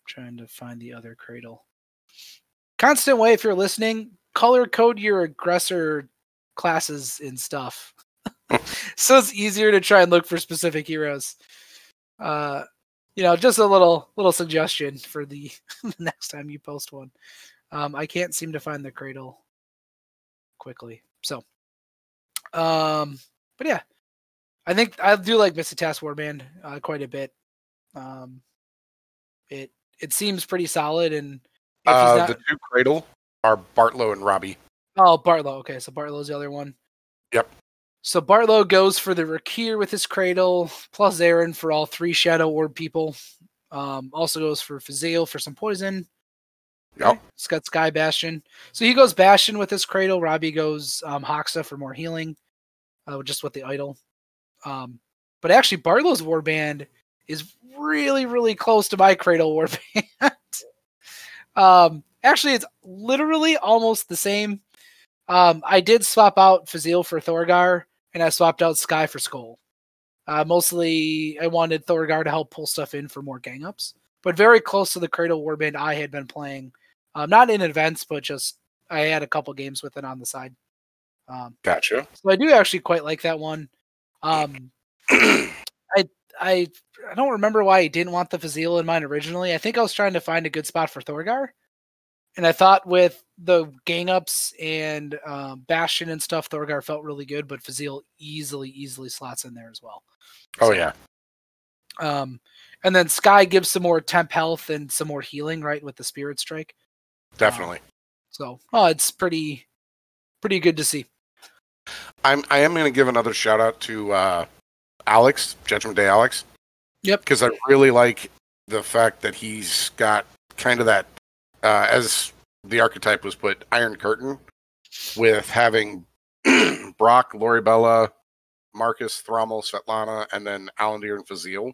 trying to find the other Cradle. Constant way, if you're listening, color code your aggressor classes and stuff. so it's easier to try and look for specific heroes. Uh, you know, just a little little suggestion for the, the next time you post one. Um, I can't seem to find the cradle quickly. So, um, but yeah, I think I do like Missy Task Warband uh, quite a bit. Um, it it seems pretty solid, and Uh, not- the two cradle are Bartlow and Robbie. Oh, Bartlow. Okay, so Bartlow's the other one. Yep. So Bartlow goes for the Rakir with his cradle, plus Aaron for all three Shadow Orb people. Um, also goes for Fazil for some poison. Yep. It's got Sky Bastian. So he goes Bastian with his cradle. Robbie goes um, Hoxa for more healing, uh, just with the idol. Um, but actually, Bartlow's warband is really, really close to my cradle warband. um, actually, it's literally almost the same. Um, I did swap out Fazil for Thorgar, and I swapped out Sky for Skull. Uh, mostly, I wanted Thorgar to help pull stuff in for more gang ups, but very close to the Cradle Warband I had been playing. Um, not in events, but just I had a couple games with it on the side. Um, Gotcha. so I do actually quite like that one. Um, I I don't remember why I didn't want the Fazil in mine originally. I think I was trying to find a good spot for Thorgar, and I thought with the gang ups and um, Bastian and stuff, Thorgar felt really good, but Fazil easily easily slots in there as well. Oh So, yeah. Um, And then Sky gives some more temp health and some more healing, right, with the Spirit Strike. Definitely. So, oh, it's pretty, pretty good to see. I'm I am going to give another shout out to uh, Alex Judgment Day Alex. Yep. Because I really like the fact that he's got kind of that uh, as the archetype was put Iron Curtain with having Brock, Lori Bella, Marcus, Thrommel, Svetlana, and then Alandir and Fazil.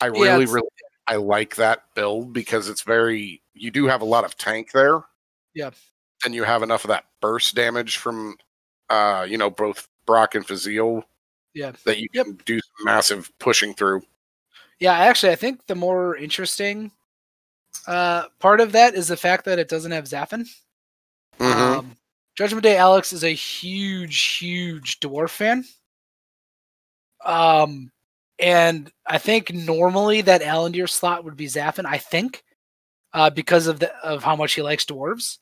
I really, it's- really I like that build because it's very you do have a lot of tank there. Yeah. And you have enough of that burst damage from uh, you know, both Brock and Fazil Yeah. that you Yep. can do some massive pushing through. Yeah, actually, I think the more interesting uh, part of that is the fact that it doesn't have Zaffin. Mhm. Um, Judgment Day Alex is a huge, huge dwarf fan. Um, and I think normally that Alandir slot would be Zaffin. I think, uh, because of the of how much he likes dwarves.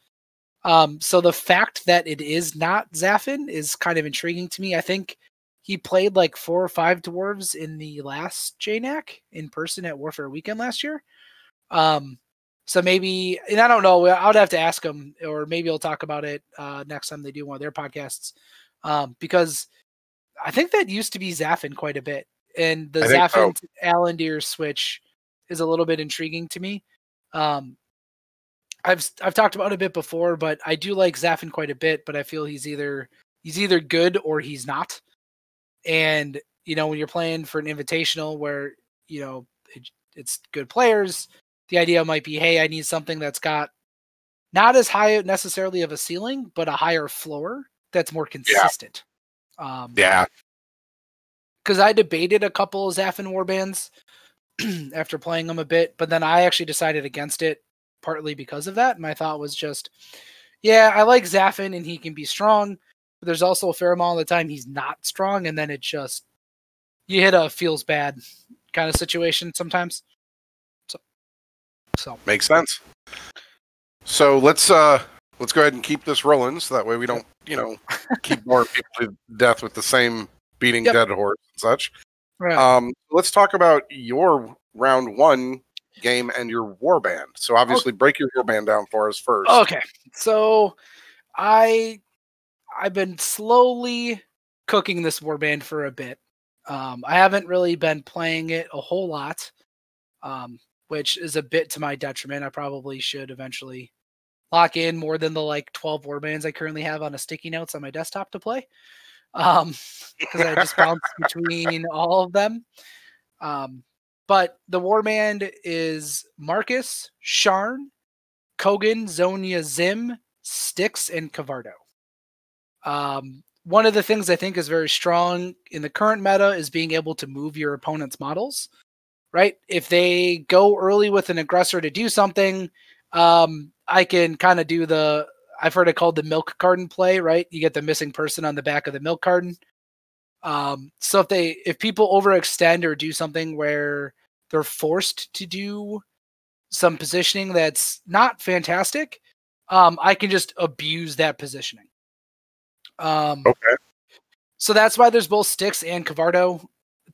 Um, so the fact that it is not Zaffin is kind of intriguing to me. I think he played like four or five dwarves in the last JNAC in person at Warfare Weekend last year. Um, so maybe, and I don't know, I would have to ask him, or maybe he'll talk about it uh, next time they do one of their podcasts. Um, because I think that used to be Zaffin quite a bit, and the I think so. Zaffin Alandir switch is a little bit intriguing to me. Um, I've I've talked about it a bit before, but I do like Zaffin quite a bit, but I feel he's either he's either good or he's not. And you know, when you're playing for an invitational where you know it, it's good players, the idea might be, hey, I need something that's got not as high necessarily of a ceiling, but a higher floor that's more consistent. Um, Yeah. because I debated a couple of Zaffin warbands after playing them a bit, but then I actually decided against it partly because of that. My thought was just, yeah, I like Zaffin and he can be strong, but there's also a fair amount of the time he's not strong, and then it just you hit a feels bad kind of situation sometimes. So, so Makes sense. So let's uh let's go ahead and keep this rolling so that way we don't, you know, keep more people to death with the same beating Yep. dead horse and such. right. Um let's talk about your round one game and your warband. So obviously break your warband down for us first. Okay, so I I've been slowly cooking this warband for a bit. Um, I haven't really been playing it a whole lot, um, which is a bit to my detriment. I probably should eventually lock in more than the like 12 warbands I currently have on a sticky notes on my desktop to play. Um, because I just bounce between all of them. Um, but the warband is Marcus, Sharn, Kogan, Zonia, Zim, Styx, and Cavardo. Um, one of the things I think is very strong in the current meta is being able to move your opponent's models. Right? If they go early with an aggressor to do something, um, I can kind of do the I've heard it called the milk carton play, right? You get the missing person on the back of the milk carton. Um, so if they if people overextend or do something where they're forced to do some positioning that's not fantastic, um, I can just abuse that positioning. Um, Okay. so that's why there's both Styx and Cavardo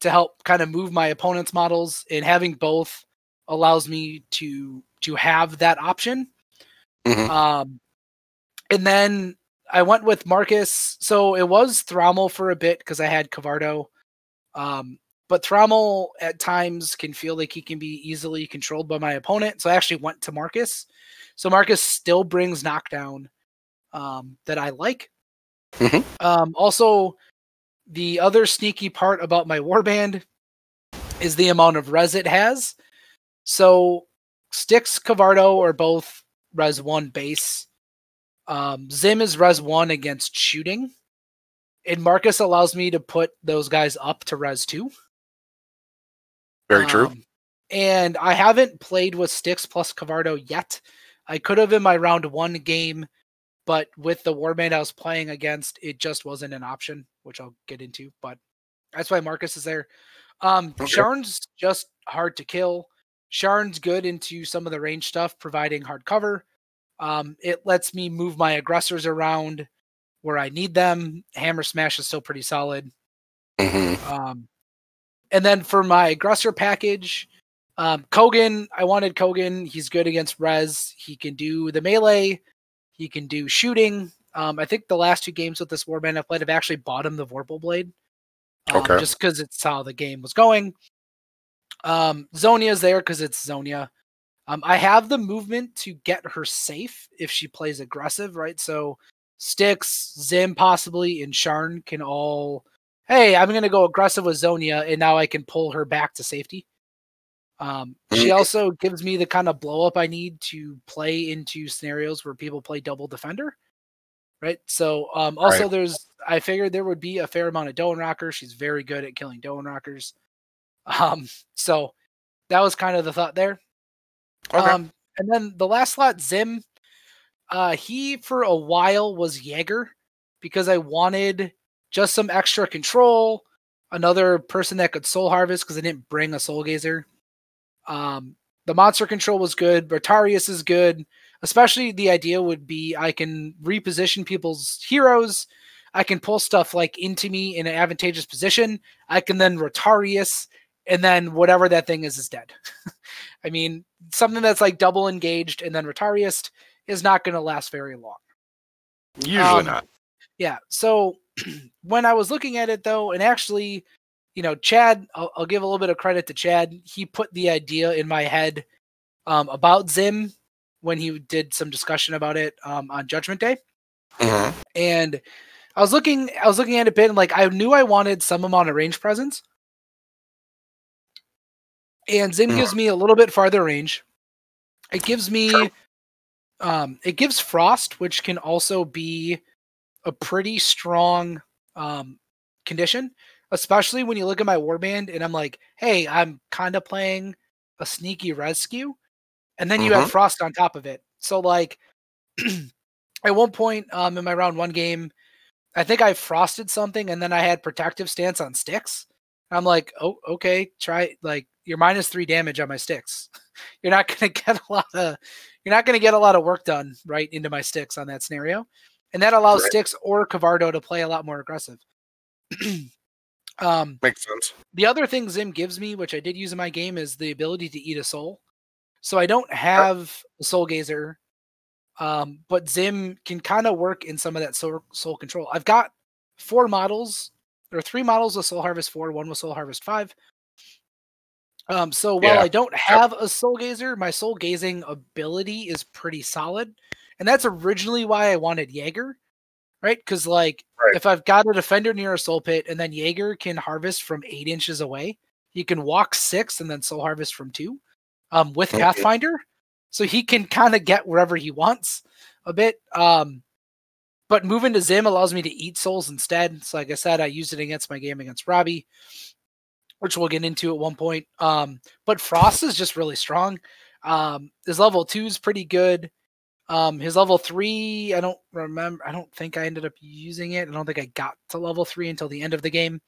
to help kind of move my opponent's models, and having both allows me to to have that option. Mhm. Um, and then I went with Marcus. So it was Thrommel for a bit because I had Cavardo. Um, but Thrommel at times can feel like he can be easily controlled by my opponent. So I actually went to Marcus. So Marcus still brings knockdown um, that I like. Mhm. Um, also, the other sneaky part about my warband is the amount of res it has. So Styx, Cavardo are both res one base. Um, Zim is res one against shooting, and Marcus allows me to put those guys up to res two. Very true. Um, and I haven't played with Styx plus Cavardo yet. I could have in my round one game, but with the warband I was playing against, it just wasn't an option, which I'll get into. But that's why Marcus is there. Um, Okay. Sharn's just hard to kill. Sharn's good into some of the range stuff, providing hard cover. Um, it lets me move my aggressors around where I need them. Hammer Smash is still pretty solid. Mhm. Um, and then for my aggressor package, um, Kogan, I wanted Kogan. He's good against res. He can do the melee. He can do shooting. Um, I think the last two games with this warband I've played, I've actually bought him the Vorpal Blade. Um, Okay. Just because it's how the game was going. Um, Zonia's there because it's Zonia. Um, I have the movement to get her safe if she plays aggressive, right? So Styx, Zim, possibly, and Sharn can all. Hey, I'm going to go aggressive with Zonia, and now I can pull her back to safety. Um, she also gives me the kind of blow up I need to play into scenarios where people play double defender, right? So, um, also Right. there's I figured there would be a fair amount of Doenrakkars. She's very good at killing Doenrakkars. Um, so that was kind of the thought there. Okay. Um, and then the last slot, Zim, uh, he for a while was Jaeger because I wanted just some extra control, another person that could soul harvest because I didn't bring a soul gazer. Um, the monster control was good. Bertarius is good. Especially the idea would be I can reposition people's heroes. I can pull stuff like into me in an advantageous position. I can then Rotarius, and then whatever that thing is is dead. I mean, something that's like double engaged and then Rotarius is not going to last very long. Usually um, not. Yeah. So when I was looking at it though, and actually, you know, Chad, I'll, I'll give a little bit of credit to Chad. He put the idea in my head um, about Zim when he did some discussion about it um, on Judgment Day, Mhm. and I was looking, I was looking at it a bit, and like I knew I wanted some amount of range presence, and Zim gives me a little bit farther range. It gives me, um, it gives Frost, which can also be a pretty strong um, condition, especially when you look at my warband and I'm like, hey, I'm kind of playing a sneaky rescue, and then you have Frost on top of it. So like, at one point um, in my round one game, I think I frosted something, and then I had protective stance on Styx. I'm like, oh, okay, try like you're minus three damage on my Styx. You're not gonna get a lot of you're not gonna get a lot of work done right into my Styx on that scenario. And that allows Right. Styx or Cavardo to play a lot more aggressive. um, Makes sense. the other thing Zim gives me, which I did use in my game, is the ability to eat a soul. So I don't have a soul gazer, um, but Zim can kind of work in some of that soul, soul control. I've got four models. There are three models with Soul Harvest 4, one with Soul Harvest 5. Um, so while Yeah. I don't have a soul gazer, my soul gazing ability is pretty solid. And that's originally why I wanted Jaeger, right? Because like Right. if I've got a defender near a soul pit and then Jaeger can harvest from eight inches away, he can walk six and then soul harvest from two um, with Okay. Pathfinder. So he can kind of get wherever he wants a bit. Um, but moving to Zim allows me to eat souls instead. So like I said, I used it against my game against Robbie, which we'll get into at one point. Um, but Frost is just really strong. Um, his level two is pretty good. Um, his level three, I don't remember. I don't think I ended up using it. I don't think I got to level three until the end of the game.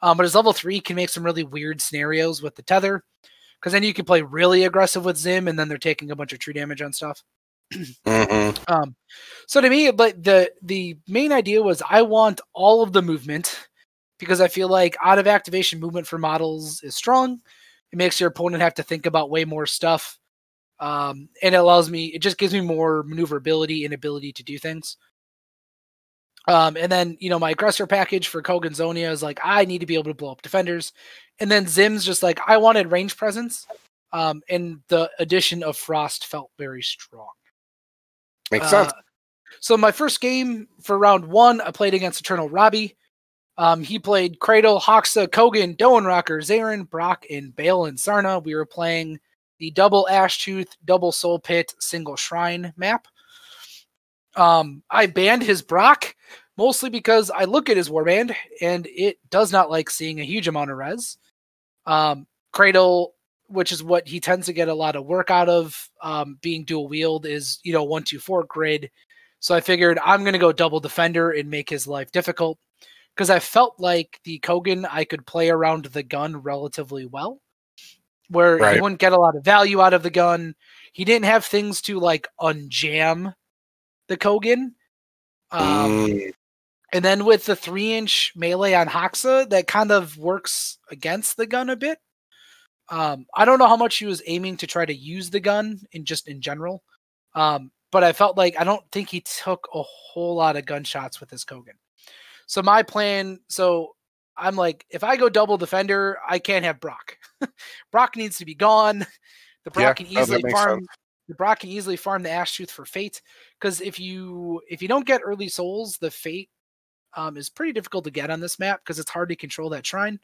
Um, but his level three can make some really weird scenarios with the tether, because then you can play really aggressive with Zim, and then they're taking a bunch of true damage on stuff. hmm Um, so to me, but the the main idea was I want all of the movement because I feel like out of activation movement for models is strong. It makes your opponent have to think about way more stuff, um, and it allows me. It just gives me more maneuverability and ability to do things. Um, and then you know my aggressor package for Kogan Zonia is like I need to be able to blow up defenders, and then Zim's just like I wanted range presence, um, and the addition of Frost felt very strong. Makes sense. Uh, so my first game for round one, I played against Eternal Robbie. Um, he played Cradle, Hoxa, Kogan, Doenrakkar, Zarin, Brock, and Bale and Sarna. We were playing the double Ash Tooth, double Soul Pit, single Shrine map. Um, I banned his Brock mostly because I look at his warband and it does not like seeing a huge amount of res. Um, Cradle, which is what he tends to get a lot of work out of, um, being dual wield, is you know one two four grid. So I figured I'm gonna go double defender and make his life difficult because I felt like the Kogan I could play around the gun relatively well, where he wouldn't get a lot of value out of the gun. He didn't have things to like unjam the Kogan. Um, Mm, And then with the three inch melee on Hoxa, that kind of works against the gun a bit. Um, I don't know how much he was aiming to try to use the gun in just in general. Um, but I felt like I don't think he took a whole lot of gunshots with his Kogan. So my plan, so I'm like, if I go double defender, I can't have Brock. Brock needs to be gone. The Brock Yeah, can easily farm. sense. The Brock can easily farm the Ash Tooth for Fate because if you if you don't get early souls, the Fate um, is pretty difficult to get on this map because it's hard to control that shrine.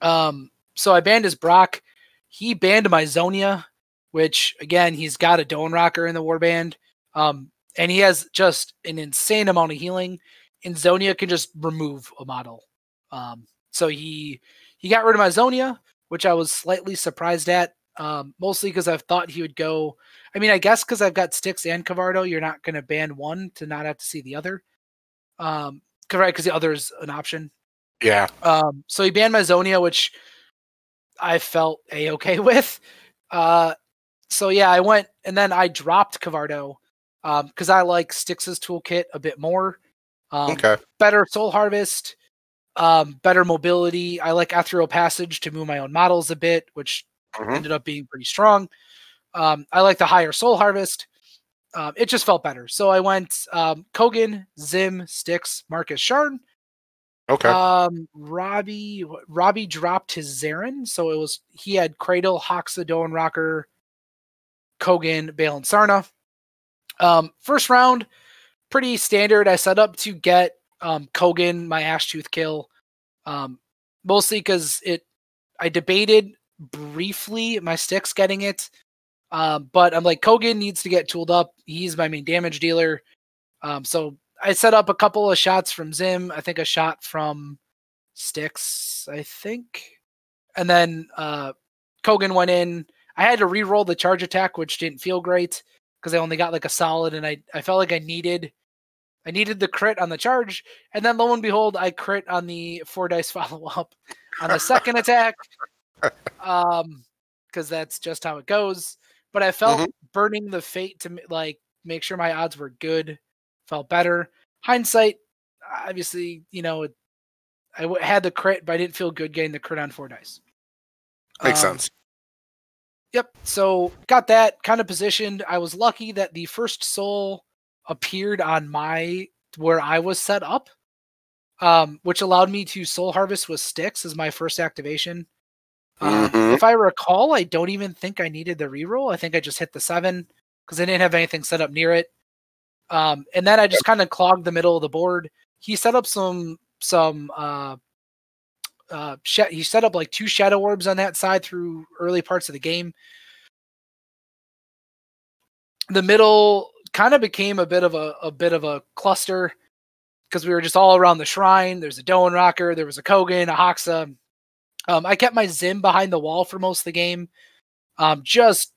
Um, so I banned his Brock. He banned my Zonia, which again he's got a Doenrakkar in the warband, um, and he has just an insane amount of healing. And Zonia can just remove a model. Um, so he he got rid of my Zonia, which I was slightly surprised at. Um, mostly because I've thought he would go. I mean, I guess because I've got Styx and Cavardo, you're not going to ban one to not have to see the other. Um, right? Because the other is an option. Yeah. Um, so he banned my Zonia, which I felt a okay with. Uh, so yeah, I went and then I dropped Cavardo because I like Styx's toolkit a bit more. Um, Okay. better soul harvest, um, better mobility. I like ethereal passage to move my own models a bit, which Mhm. ended up being pretty strong. Um, I like the higher soul harvest. Um, it just felt better. So I went um, Kogan, Zim, Styx, Marcus Sharn. Okay. Um, Robbie Robbie dropped his Zarin, so it was he had Cradle, Hoxa, Doenrakkar, Kogan, Bale, and Sarna. Um, first round, pretty standard. I set up to get um Kogan my Ash Tooth kill. Um, mostly because it I debated briefly my Styx getting it. Um, but I'm like Kogan needs to get tooled up. He's my main damage dealer. Um, so I set up a couple of shots from Zim. I think a shot from Styx, I think. And then uh Kogan went in. I had to re-roll the charge attack, which didn't feel great because I only got like a solid and I, I felt like I needed I needed the crit on the charge. And then lo and behold, I crit on the four dice follow-up on the second attack. Um because that's just how it goes. But I felt burning the fate to like make sure my odds were good felt better. Hindsight, obviously, you know, it, I w- had the crit, but I didn't feel good getting the crit on four dice. Makes Um, sense. Yep. So got that kind of positioned. I was lucky that the first soul appeared on my where I was set up, um, which allowed me to soul harvest with Styx as my first activation. Um, Mhm. If I recall, I don't even think I needed the reroll. I think I just hit the seven because I didn't have anything set up near it. Um, and then I just kind of clogged the middle of the board. He set up some some uh, uh, sh- he set up like two shadow orbs on that side through early parts of the game. The middle kind of became a bit of a, a bit of a cluster because we were just all around the shrine. There's a Doenrakkar, there was a Kogan, a Hoxa. Um, I kept my Zim behind the wall for most of the game, um, just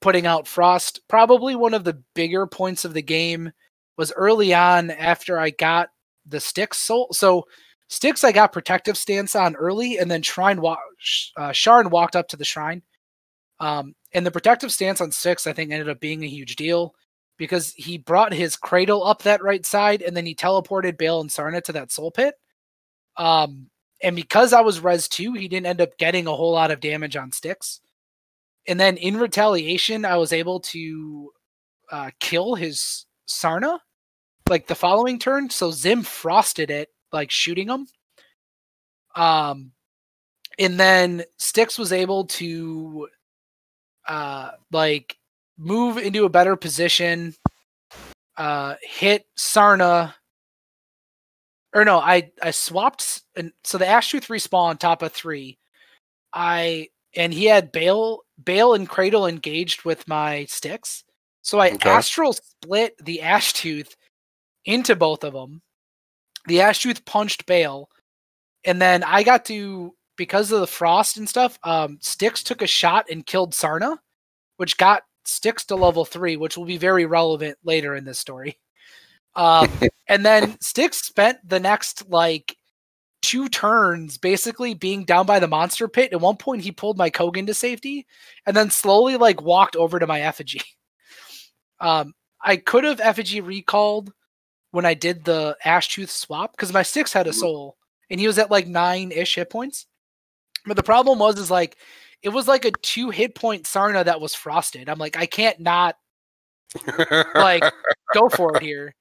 putting out Frost. Probably one of the bigger points of the game was early on after I got the Styx soul. So Styx I got protective stance on early, and then Shrine wa- uh, Sharn walked up to the shrine. Um, and the protective stance on Styx, I think, ended up being a huge deal because he brought his cradle up that right side, and then he teleported Bale and Sarna to that soul pit. Um, and because I was res two, he didn't end up getting a whole lot of damage on Styx. And then in retaliation, I was able to uh, kill his Sarna like the following turn. So Zim frosted it, like shooting him. Um, and then Styx was able to uh like move into a better position, uh hit Sarna. Or no, I I swapped and so the Ash Tooth respawn on top of three. I and he had Bale Bale and Cradle engaged with my Styx. So I Okay. astral split the Ash Tooth into both of them. The Ash Tooth punched Bale, and then I got to because of the frost and stuff. Um, Styx took a shot and killed Sarna, which got Styx to level three, which will be very relevant later in this story. Um, and then Styx spent the next like two turns basically being down by the monster pit. At one point, he pulled my Kogan to safety, and then slowly like walked over to my effigy. Um, I could have effigy recalled when I did the Ash Tooth swap because my Styx had a Mhm. soul and he was at like nine ish hit points. But the problem was is like it was like a two hit point Sarna that was frosted. I'm like I can't not like go for it here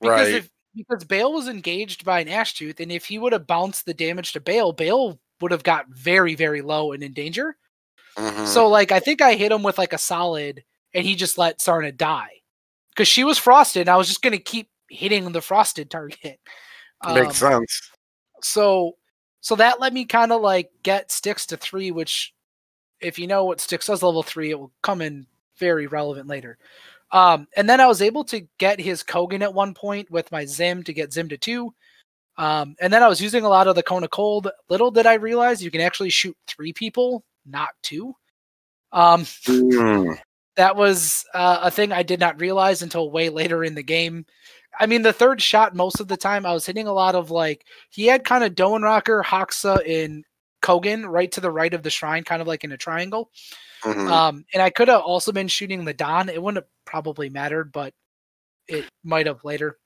because right. if because Bale was engaged by an Ash Tooth and if he would have bounced the damage to Bale, Bale would have got very very low and in danger. Mhm. So like I think I hit him with like a solid and he just let Sarna die. Because she was frosted and I was just gonna keep hitting the frosted target. Um, makes sense. so so that let me kind of like get Styx to three, which if you know what Styx does level three, it will come in very relevant later. Um, and then I was able to get his Kogan at one point with my Zim to get Zim to two. Um, and then I was using a lot of the Kona Cold. Little did I realize you can actually shoot three people, not two. Um, Mm. that was uh, a thing I did not realize until way later in the game. I mean, the third shot, most of the time, I was hitting a lot of like, he had kind of Doenrakkar, Hoxa, and Kogan right to the right of the shrine, kind of like in a triangle. Mhm. Um, and I could have also been shooting the Don. It wouldn't have probably mattered, but it might have later.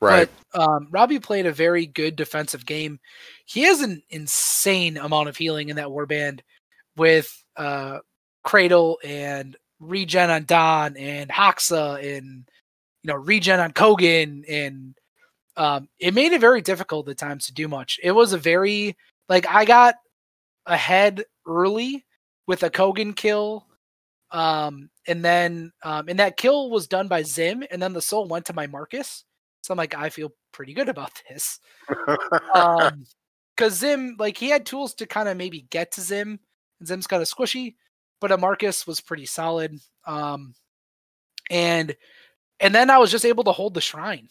right. But um, Robbie played a very good defensive game. He has an insane amount of healing in that warband with uh, Cradle and regen on Don and Hoxa and you know regen on Kogan and um, it made it very difficult at times to do much. It was a very like I got ahead early with a Kogan kill. Um, and then um, and that kill was done by Zim, and then the soul went to my Marcus. So I'm like, I feel pretty good about this. Um, because Zim, like, he had tools to kind of maybe get to Zim, and Zim's kind of squishy, but a Marcus was pretty solid. Um, and and then I was just able to hold the shrine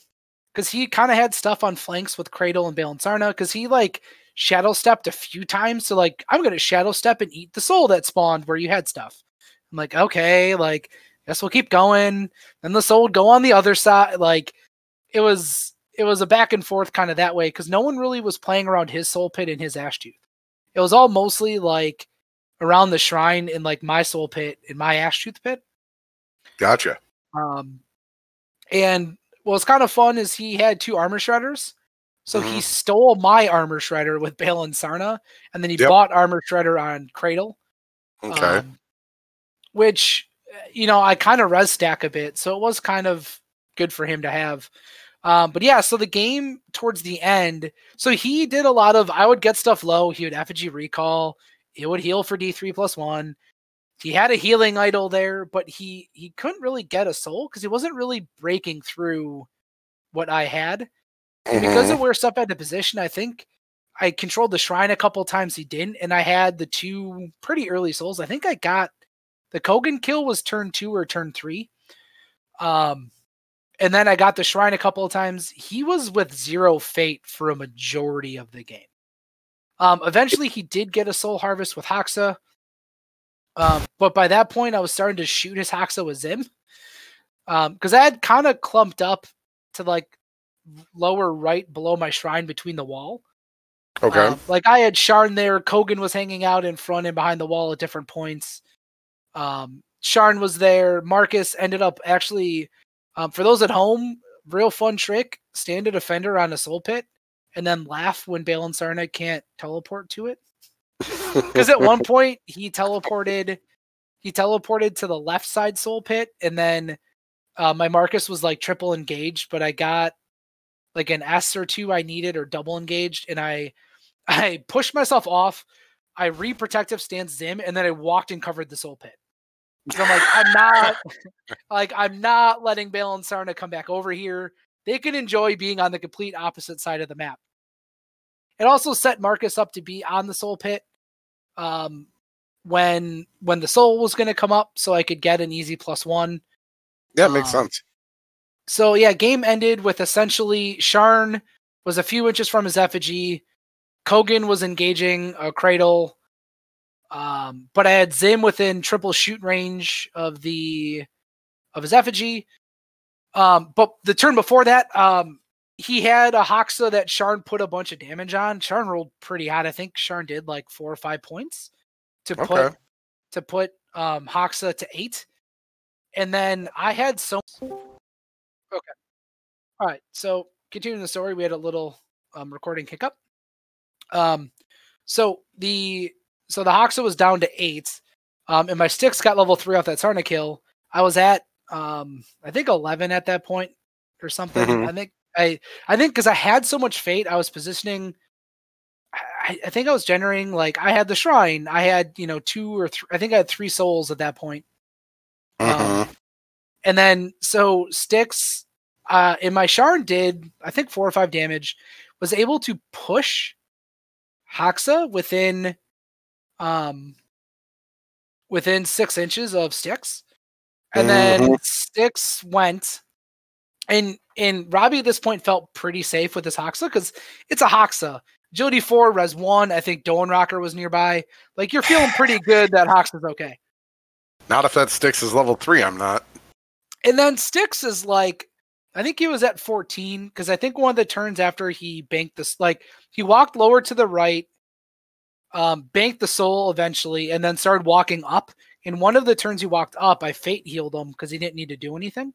because he kind of had stuff on flanks with Cradle and Bale and Sarna because he like shadow stepped a few times. So like, I'm gonna shadow step and eat the soul that spawned where you had stuff. I'm like, okay, like, guess we'll keep going. Then the soul would go on the other side. Like, it was it was a back and forth kind of that way because no one really was playing around his soul pit and his ash tooth. It was all mostly like around the shrine in like my soul pit and my ash tooth pit. Gotcha. Um, and what's kind of fun is he had two armor shredders. So he Mhm. stole my armor shredder with Bale and Sarna, and then he Yep. bought armor shredder on Cradle. Okay. Um, which, you know, I kind of res stack a bit. So it was kind of good for him to have. Um, but yeah, so the game towards the end, so he did a lot of, I would get stuff low. He would effigy recall. It would heal for D3 plus one. He had a healing idol there, but he he couldn't really get a soul because he wasn't really breaking through what I had. And because of where stuff had the position, I think I controlled the shrine a couple times. He didn't, and I had the two pretty early souls. I think I got the Kogan kill was turn two or turn three. Um, and then I got the shrine a couple of times. He was with zero fate for a majority of the game. Um, eventually, he did get a soul harvest with Hoxa. Um, but by that point, I was starting to shoot his Hoxa with Zim. Um, because I had kind of clumped up to like lower right below my shrine between the wall. okay. Um, like I had Sharn there, Kogan was hanging out in front and behind the wall at different points. Um, Sharn was there. Marcus ended up actually, um, for those at home, real fun trick: stand a defender on a soul pit and then laugh when Bale and Sarna can't teleport to it. Because at one point he teleported, he teleported to the left side soul pit, and then uh, my Marcus was like triple engaged, but I got like an S or two I needed or double engaged, and I I pushed myself off. I re-protective stance Zim, and then I walked and covered the soul pit. So I'm like, I'm not like I'm not letting Bale and Sarna come back over here. They can enjoy being on the complete opposite side of the map. It also set Marcus up to be on the soul pit um, when when the soul was going to come up, so I could get an easy plus one. yeah, makes um, sense. So yeah, game ended with essentially Sharn was a few inches from his effigy. Kogan was engaging a cradle. Um, but I had Zim within triple shoot range of the of his effigy. Um, but the turn before that, um, he had a Hoxa that Sharn put a bunch of damage on. Sharn rolled pretty hot. I think Sharn did like four or five points to put to put um Hoxa to eight. And then I had so okay. All right. So continuing the story, we had a little um, recording hiccup. Um, so the so the Hoxa was down to eight, um, and my Styx got level three off that Sarna kill. I was at um, I think eleven at that point or something. Mhm. I think I I think because I had so much fate, I was positioning. I, I think I was generating like I had the shrine. I had you know two or three. I think I had three souls at that point. Um, Mhm. And then so Styx uh in my Sharn did I think four or five damage, was able to push Hoxa within um within six inches of Styx. And then Styx went and and Robbie at this point felt pretty safe with this Hoxa because it's a Hoxa. Agility four, res one. I think Doenrakkar was nearby. Like you're feeling pretty good that Hoxa's okay. Not if that Styx is level three. I'm not. And then Styx is like, I think he was at 14 because I think one of the turns after he banked this, like he walked lower to the right, um, banked the soul eventually, and then started walking up. In one of the turns he walked up, I fate healed him because he didn't need to do anything.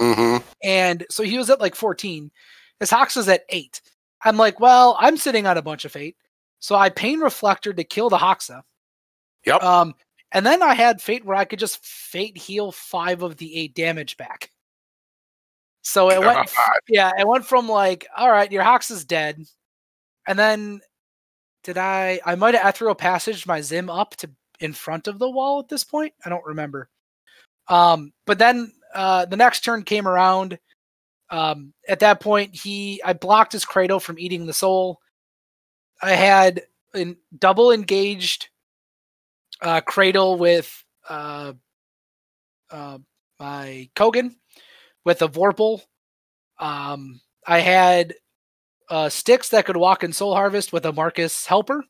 Mm-hmm. And so he was at like 14. His Hox was at eight. I'm like, well, I'm sitting on a bunch of fate. So I pain reflector to kill the Hoxa. Yep. Um, and then I had fate where I could just fate heal five of the eight damage back. So it went, yeah, it went from like, all right, your Hox is dead, and then did I? I might have ethereal passaged my Zim up to in front of the wall at this point. I don't remember. Um, but then uh, the next turn came around. Um, at that point, he I blocked his cradle from eating the soul. I had in double engaged uh, cradle with uh, uh, my Kogan with a Vorpal. Um, I had uh, Styx that could walk in Soul Harvest with a Marcus helper,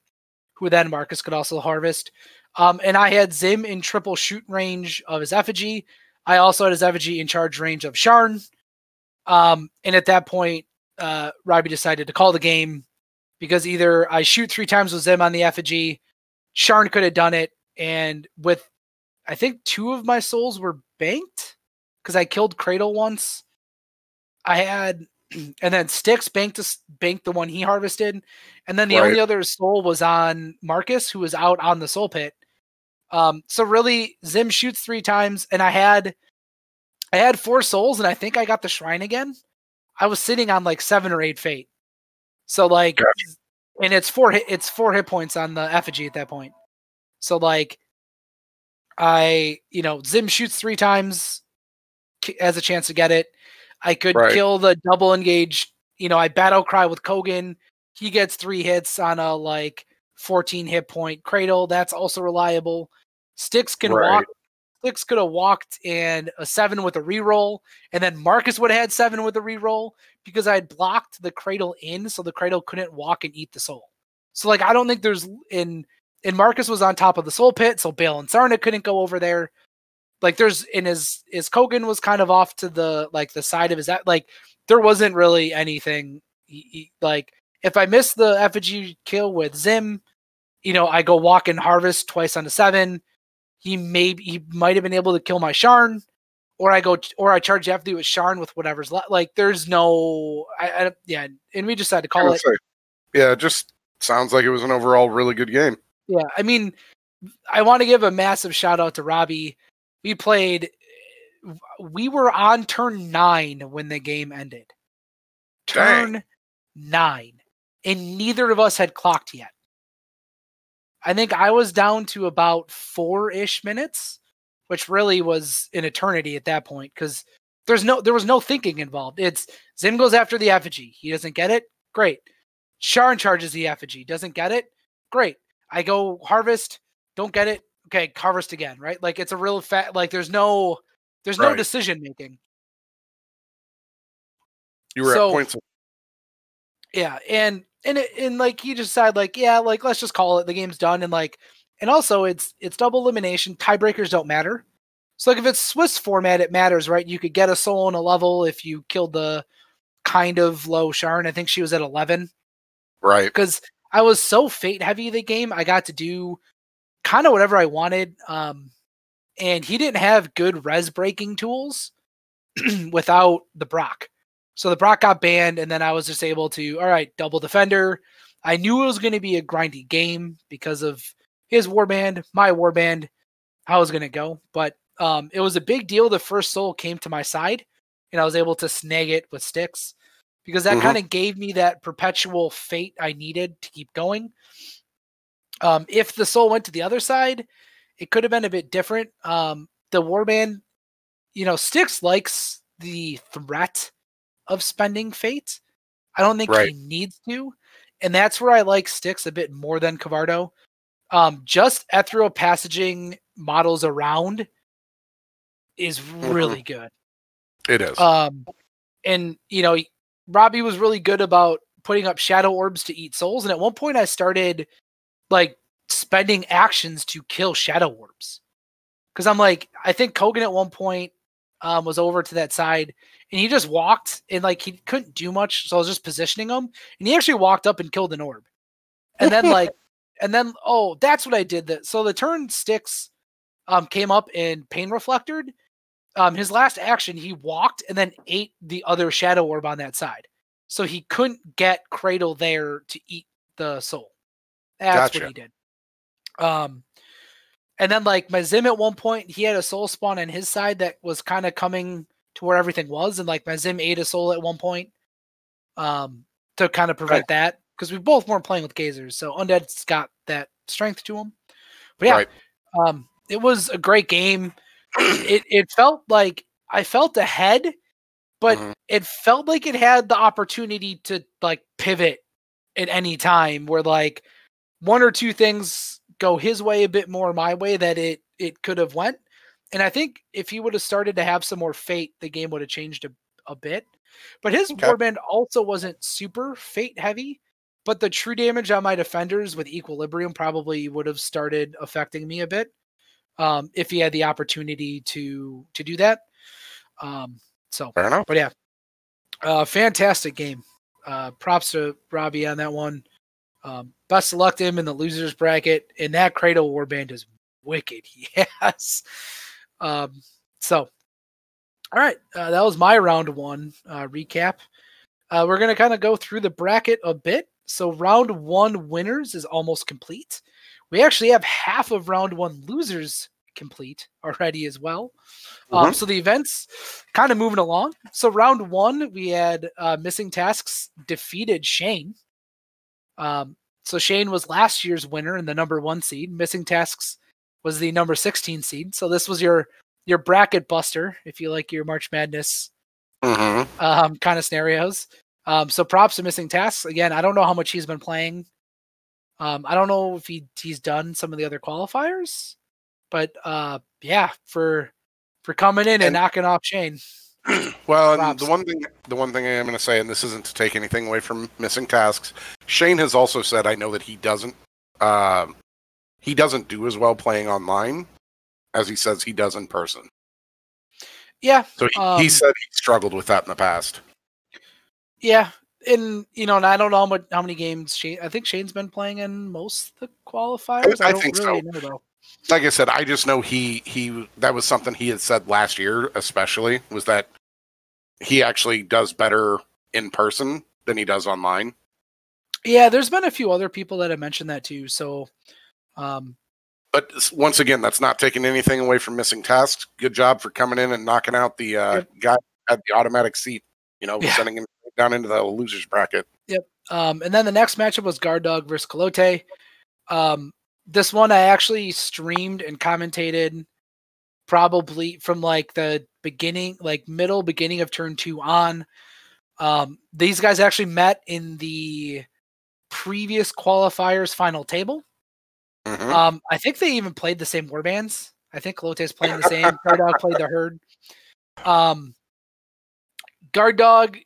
who then Marcus could also harvest. Um, and I had Zim in triple shoot range of his effigy. I also had his effigy in charge range of Sharn. Um, and at that point, uh, Robbie decided to call the game because either I shoot three times with Zim on the effigy, Sharn could have done it, and with I think two of my souls were banked because I killed Cradle once. I had, and then Styx banked banked the one he harvested, and then the Right. only other soul was on Marcus, who was out on the soul pit. Um, so really, Zim shoots three times, and I had, I had four souls, and I think I got the shrine again. I was sitting on like seven or eight fate, so like, Gotcha. And it's four hit, it's four hit points on the effigy at that point. So like, I you know Zim shoots three times, has a chance to get it. I could Right. kill the double engage. You know, I battle cry with Kogan. He gets three hits on a like 14 hit point cradle. That's also reliable. Styx can Right. walk. Styx could have walked and a seven with a reroll, and then Marcus would have had seven with a reroll because I had blocked the cradle in, so the cradle couldn't walk and eat the soul. So like I don't think there's in and Marcus was on top of the soul pit, so Bale and Sarna couldn't go over there. Like there's in his his Kogan was kind of off to the like the side of his like there wasn't really anything he, he- like if I miss the effigy kill with Zim, you know, I go walk and harvest twice on the seven. He may he might have been able to kill my Sharn, or I go or I charge effigy with Sharn with whatever's left. Like there's no I, I yeah, and we decided to call it. say, yeah, it just sounds like it was an overall really good game. Yeah, I mean, I want to give a massive shout out to Robbie. We played, we were on turn nine when the game ended. Dang. Turn nine, and neither of us had clocked yet. I think I was down to about four ish minutes, which really was an eternity at that point because there's no there was no thinking involved. It's Zim goes after the effigy. He doesn't get it. Great. Sharn charges the effigy. Doesn't get it. Great. I go harvest. Don't get it. Okay, harvest again. Right. Like it's a real fat. Like there's no there's no decision making. You were So- at points. Yeah, and and it, and like he just said like yeah, like let's just call it the game's done and like and also it's it's double elimination. Tiebreakers don't matter. So like if it's Swiss format, it matters, right? You could get a soul on a level if you killed the kind of low Sharn. I think she was at eleven right. because I was so fate heavy the game. I got to do kind of whatever I wanted. Um, and he didn't have good res breaking tools without the Brok. So the Brok got banned, and then I was just able to, all right, double defender. I knew it was going to be a grindy game because of his warband, my warband, how it was going to go. But um, it was a big deal. The first soul came to my side, and I was able to snag it with Styx because that Mhm. kind of gave me that perpetual fate I needed to keep going. Um, if the soul went to the other side, it could have been a bit different. Um, the warband, you know, Styx likes the threat of spending fate. I don't think Right. he needs to, and that's where I like Styx a bit more than Cavardo. Um, just ethereal passaging models around is really good. It is. Um, and you know, Robbie was really good about putting up shadow orbs to eat souls. And at one point, I started like spending actions to kill shadow orbs because I'm like, I think Kogan at one point um, was over to that side and he just walked and like he couldn't do much. So I was just positioning him and he actually walked up and killed an orb. And then like, and then, oh, that's what I did. That so the turn Styx um, came up and pain reflected um, his last action, he walked and then ate the other shadow orb on that side. So he couldn't get Cradle there to eat the soul. That's Gotcha. what he did. Um, and then like my Zim at one point, he had a soul spawn on his side that was kind of coming to where everything was, and like my Zim ate a soul at one point, um, to kind of prevent that because we both weren't playing with gazers, so Undead's got that strength to him. But yeah, Right. um, it was a great game. it it felt like I felt ahead, but Mhm. it felt like it had the opportunity to like pivot at any time where like one or two things go his way a bit more my way that it it could have went. And I think if he would have started to have some more fate, the game would have changed a, a bit. But his Okay. warband also wasn't super fate heavy. But the true damage on my defenders with equilibrium probably would have started affecting me a bit um, if he had the opportunity to to do that. Um, so, Fair enough. but yeah, uh, fantastic game. Uh, props to Robbie on that one. Um, luck to him in the losers bracket. And that Cradle Warband is wicked. Yes. Um, so, all right, uh, that was my round one uh, recap. Uh, we're gonna kind of go through the bracket a bit. So, round one winners is almost complete. We actually have half of round one losers complete already as well. Um, so the events kind of moving along. So round one, we had uh, missing tasks defeated Shane. Um, so Shane was last year's winner and the number one seed. Missing tasks was the number sixteen seed. So this was your your bracket buster, if you like your March Madness hmm um, kind of scenarios. Um, so props to missing tasks. Again, I don't know how much he's been playing. Um, I don't know if he he's done some of the other qualifiers, but uh, yeah, for for coming in and, And- knocking off Shane. Well, and the one thing, the one thing I am going to say, and this isn't to take anything away from missing tasks. Shane has also said, I know that he doesn't, uh, he doesn't do as well playing online as he says he does in person. Yeah, So he, Um, he said he struggled with that in the past. yeah, and you know, and I don't know how much how many games Shane. I think Shane's been playing in most of the qualifiers. I, I don't think really so. know though. Like I said, I just know he he that was something he had said last year, especially was that he actually does better in person than he does online. Yeah, there's been a few other people that have mentioned that too. So, um, But once again, that's not taking anything away from missing tasks. Good job for coming in and knocking out the uh, Yep. guy at the automatic seat. You know, Yeah. sending him down into the losers bracket. Yep. Um, and then the next matchup was Guard Dog versus Calote. Um, this one I actually streamed and commentated probably from like the beginning, like middle beginning of turn two on. Um, these guys actually met in the previous qualifiers final table. Mhm. Um, I think they even played the same warbands. I think Calote's playing the same. Guard Dog played the herd. Um, Guard Dog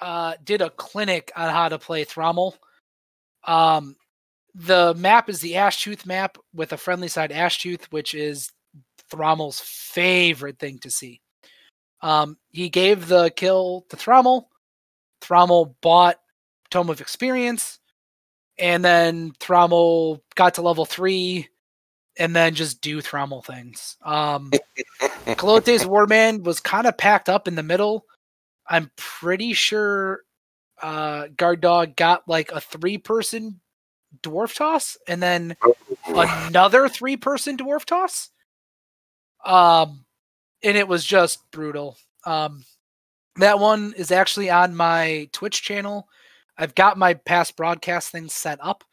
uh, did a clinic on how to play Thrommel. Um, the map is the Ashtooth map with a friendly side Ashtooth, which is Thrommel's favorite thing to see. Um, he gave the kill to Thrommel. Thrommel bought Tome of Experience, and then Thrommel got to level three, and then just do Thrommel things. Um, Calote's Warband was kind of packed up in the middle. I'm pretty sure uh, Guard Dog got like a three person dwarf toss and then another three person dwarf toss. Um, and it was just brutal. Um, that one is actually on my Twitch channel. I've got my past broadcast things set up.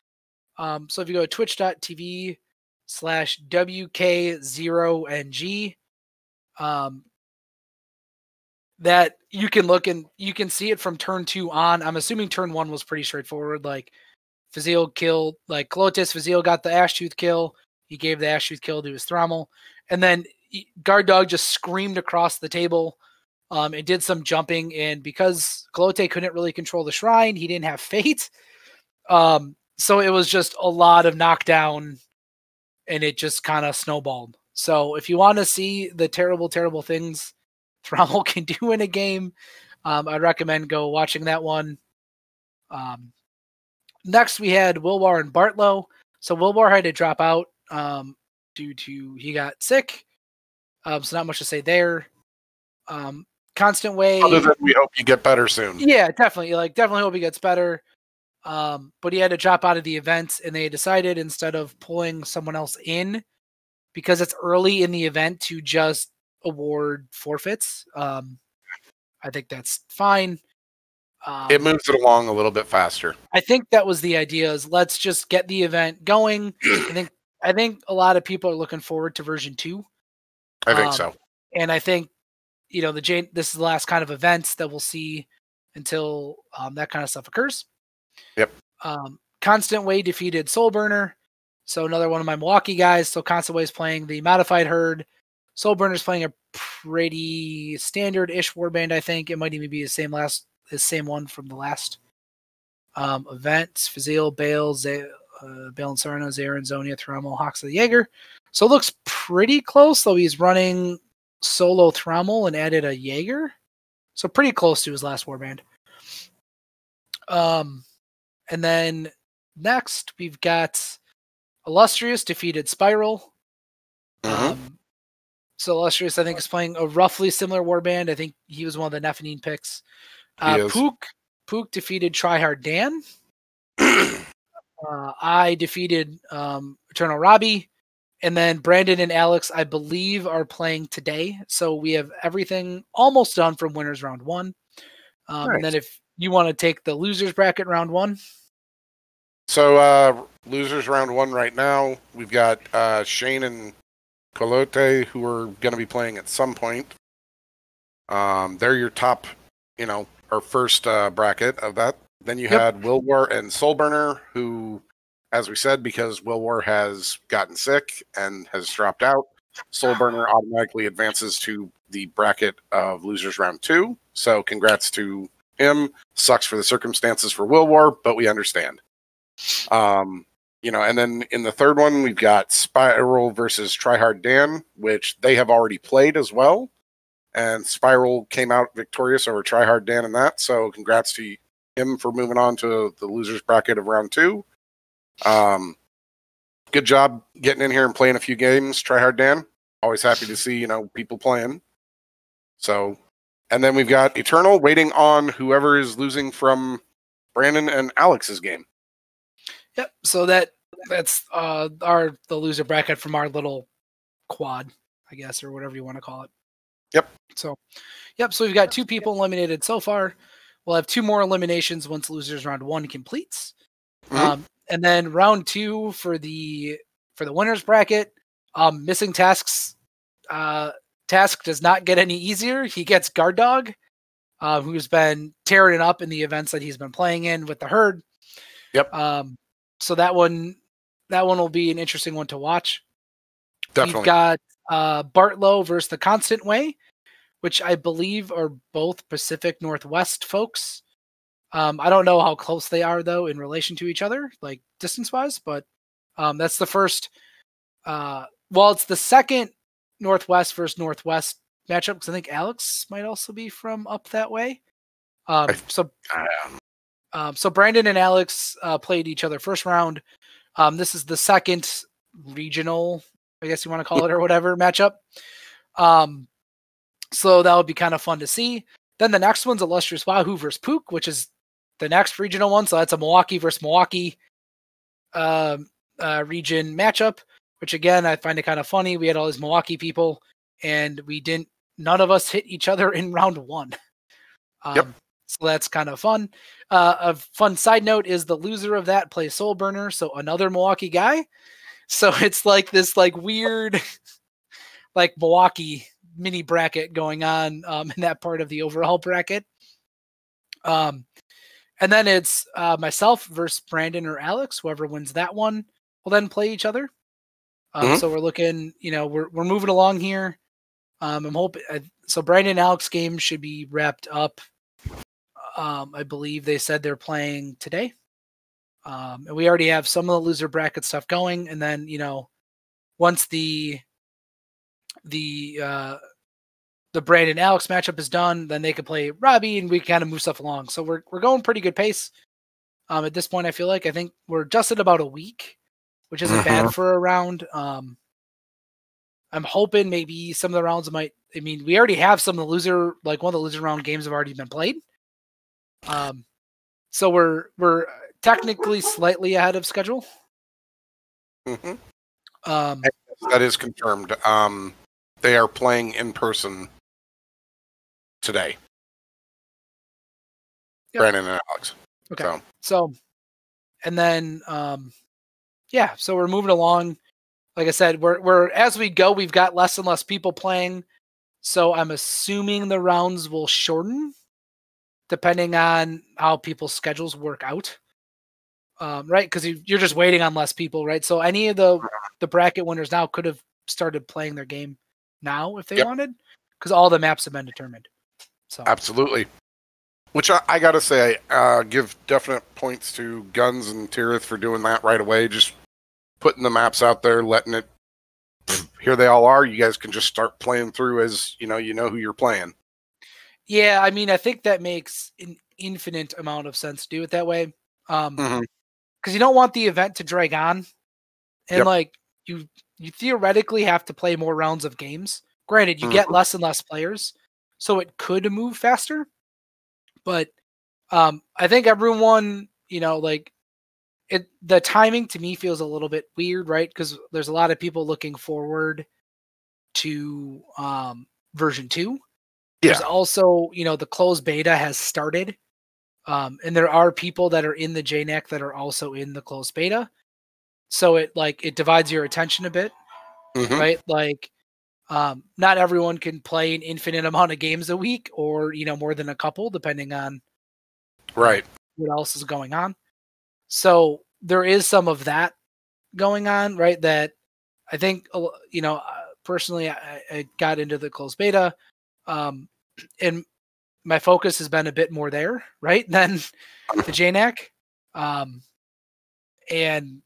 Um, so if you go to twitch.tv slash WK0NG, um, that you can look and you can see it from turn two on. I'm assuming turn one was pretty straightforward. Like Fazil killed, like Clotis, Fazil got the Ash Tooth kill. He gave the Ash Tooth kill to his Thrommel. And then Guard Dog just screamed across the table um, and did some jumping. And because Clote couldn't really control the shrine, he didn't have fate. Um, so it was just a lot of knockdown and it just kind of snowballed. So if you want to see the terrible, terrible things Thrommel can do in a game, um, I'd recommend go watching that one. Um, next, we had Wilwar and Bartlow. So Wilwar had to drop out um, due to he got sick. Um, so not much to say there. Um, constant way. Other than we hope you get better soon. Yeah, definitely. Like definitely hope he gets better. Um, but he had to drop out of the event, and they decided instead of pulling someone else in, because it's early in the event, to just award forfeits. Um, I think that's fine. Um, It moves it along a little bit faster. I think that was the idea. Is let's just get the event going. I think I think a lot of people are looking forward to version two, I think Um, so. and I think you know the Jane. This is the last kind of events that we'll see until um, that kind of stuff occurs. Yep. Um, Constant Way defeated Soulburner, so another one of my Milwaukee guys. So Constant Way is playing the modified herd. Soulburner's playing a pretty standard-ish warband. I think it might even be the same last the same one from the last um, event. Fazil, Bale, Z- uh, Bale and Sarna, Zarin, Zonia, Thrommel, Hawks of the Jaeger. So it looks pretty close, though he's running solo Thrommel and added a Jaeger. So pretty close to his last warband. Um, and then next we've got Illustrious defeated Spiral. Mhm. Um, so Illustrious, I think, is playing a roughly similar warband. I think he was one of the Nephenine picks. Uh. Pook Pook defeated Tryhard Dan. Uh, I defeated um, Eternal Robbie, and then Brandon and Alex, I believe, are playing today. So we have everything almost done from winners round one. Um, And then if you want to take the losers bracket round one, So uh losers round one right now. We've got uh Shane and Colote who are gonna be playing at some point. Um they're your top, you know, our first uh bracket of that. Then you Yep. had Wilwar and Soulburner, who, as we said, because Will War has gotten sick and has dropped out, Soulburner automatically advances to the bracket of losers round two. So congrats to him. Sucks for the circumstances for Will War, but we understand. Um, you know, and then in the third one, we've got Spiral versus Tryhard Dan, which they have already played as well. And Spiral came out victorious over Tryhard Dan in that. So congrats to him for moving on to the losers bracket of round two. Um, good job getting in here and playing a few games, Tryhard Dan. Always happy to see, you know, people playing. So, and then we've got Eternal waiting on whoever is losing from Brandon and Alex's game. Yep. So that that's uh our the loser bracket from our little quad, I guess, or whatever you want to call it. Yep. So, yep. So we've got two people eliminated so far. We'll have two more eliminations once losers round one completes. Mhm. Um, and then round two for the for the winners bracket. Um, missing tasks. Uh, task does not get any easier. He gets guard dog, uh, who's been tearing it up in the events that he's been playing in with the herd. Yep. Um, so that one, that one will be an interesting one to watch. Definitely. We've got uh, Bartlow versus the Constant Way, which I believe are both Pacific Northwest folks. Um, I don't know how close they are though in relation to each other, like distance wise, but um, that's the first. Uh, well, it's the second Northwest versus Northwest matchup because I think Alex might also be from up that way. Um, so Um, um, so Brandon and Alex uh, played each other first round. Um, this is the second regional, I guess you want to call it or whatever matchup. Um, so that would be kind of fun to see. Then the next one's Illustrious Wahoo versus Pook, which is the next regional one. So that's a Milwaukee versus Milwaukee um, uh, region matchup, which again, I find it kind of funny. We had all these Milwaukee people and we didn't, none of us hit each other in round one. Um, Yep. So that's kind of fun. Uh, a fun side note is the loser of that plays Soul Burner, so another Milwaukee guy. So it's like this like weird, like Milwaukee mini bracket going on um, in that part of the overall bracket. Um, and then it's uh, myself versus Brandon or Alex. Whoever wins that one will then play each other. Um, Mhm. So we're looking, you know, we're we're moving along here. Um, I'm hoping uh, so. Brandon and Alex game should be wrapped up. Um, I believe they said they're playing today. Um, and we already have some of the loser bracket stuff going, and then you know, once the the uh, the Brandon Alex matchup is done, then they can play Robbie, and we kind of move stuff along. So we're we're going pretty good pace. Um, at this point, I feel like I think we're just at about a week, which isn't bad for a round. Um, I'm hoping maybe some of the rounds might. I mean, we already have some of the loser, like one of the loser round games have already been played. Um, so we're we're technically slightly ahead of schedule. hmm Um, That is confirmed. Um, they are playing in person today. Yep. Brandon and Alex. Okay. So, So, and then, um, yeah, so we're moving along. Like I said, we're we're as we go, we've got less and less people playing. So I'm assuming the rounds will shorten, depending on how people's schedules work out. Um, right, because you, you're just waiting on less people, right? So any of the the bracket winners now could have started playing their game now if they Yep. wanted, because all the maps have been determined. So absolutely. Which I, I gotta say, uh, give definite points to Guns and Tirith for doing that right away. Just putting the maps out there, letting it. Here they all are. You guys can just start playing through as you know. You know who you're playing. Yeah, I mean, I think that makes an infinite amount of sense to do it that way. Um, Mhm. Because you don't want the event to drag on, and Yep. like you, you theoretically have to play more rounds of games. Granted, you get Mhm. less and less players, so it could move faster. But um, I think everyone, you know, like it, the timing to me feels a little bit weird, right? Because there's a lot of people looking forward to um, version two. There's also, you know, the closed beta has started. Um, and there are people that are in the JNAC that are also in the closed beta. So it like it divides your attention a bit, Mhm. right? Like um, not everyone can play an infinite amount of games a week or, you know, more than a couple, depending on Right. what else is going on. So there is some of that going on, right? That I think, a you know, uh, personally, I, I got into the closed beta, um, and my focus has been a bit more there, right, than the JNAC. Um, and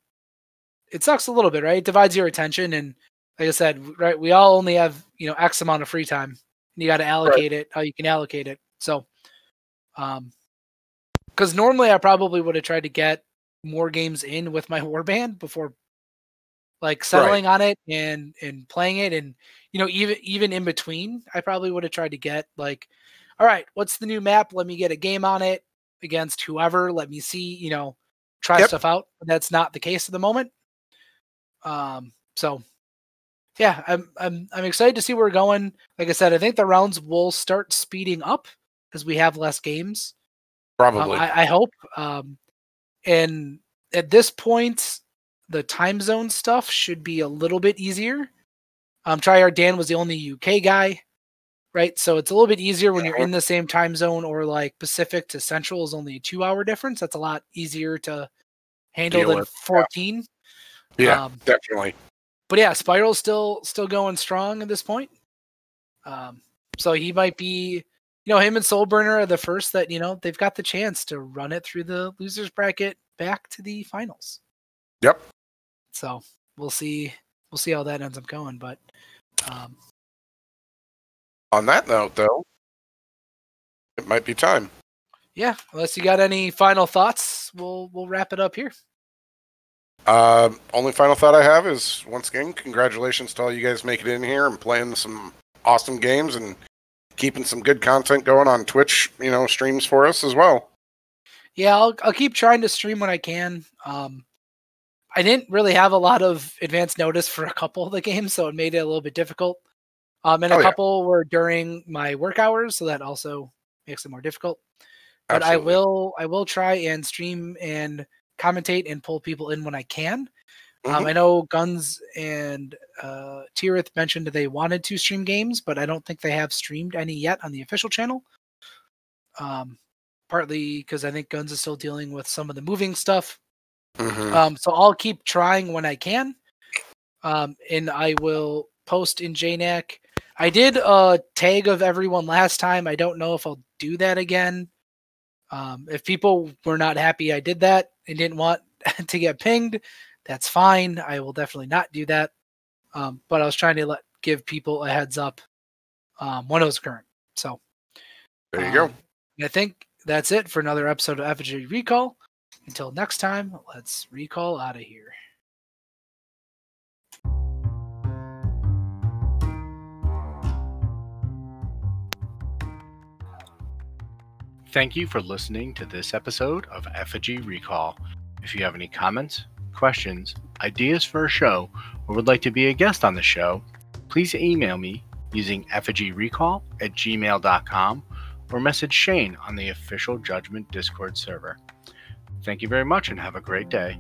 it sucks a little bit, right? It divides your attention, and like I said, right, we all only have you know X amount of free time, and you got to allocate it how you can allocate it. So, um, because normally I probably would have tried to get more games in with my warband before like settling on it and and playing it and you know even even in between I probably would have tried to get like all right what's the new map let me get a game on it against whoever let me see you know try Yep. stuff out but that's not the case at the moment um so yeah I'm I'm I'm excited to see where we're going like I said I think the rounds will start speeding up because we have less games um, Probably. I, I hope. Um, and at this point, the time zone stuff should be a little bit easier. Um, Tryhard Dan was the only UK guy, right? So it's a little bit easier when you're in the same time zone, or like Pacific to Central is only a two-hour difference. That's a lot easier to handle Deal than with, yeah. 14. yeah. Um, definitely. but yeah, Spiral's still still going strong at this point. Um, so he might be, you know, him and Soulburner are the first that you know they've got the chance to run it through the losers bracket back to the finals. Yep. So we'll see. We'll see how that ends up going. But um, On that note, though, it might be time. yeah, unless you got any final thoughts, we'll we'll wrap it up here. Um, only final thought I have is once again, congratulations to all you guys making it in here and playing some awesome games and keeping some good content going on Twitch, you know, streams for us as well. Yeah, I'll I'll keep trying to stream when I can. Um, I didn't really have a lot of advance notice for a couple of the games, so it made it a little bit difficult. Um, and a Oh, yeah. couple were during my work hours, so that also makes it more difficult. But I will I will try and stream and commentate and pull people in when I can. Um, Mhm. I know Guns and uh, Tirith mentioned they wanted to stream games, but I don't think they have streamed any yet on the official channel. Um, partly because I think Guns is still dealing with some of the moving stuff. Mhm. Um, so I'll keep trying when I can. Um, and I will post in JNAC. I did a tag of everyone last time. I don't know if I'll do that again. Um, if people were not happy I did that and didn't want to get pinged, that's fine. I will definitely not do that. Um, but I was trying to let give people a heads up um, when it was current. So there you go. um, I think that's it for another episode of Effigy Recall. Until next time, let's recall out of here. Thank you for listening to this episode of Effigy Recall. If you have any comments, questions, ideas for a show, or would like to be a guest on the show, please email me using effigyrecall at gmail.com or message Shane on the official Judgment Discord server. Thank you very much and have a great day.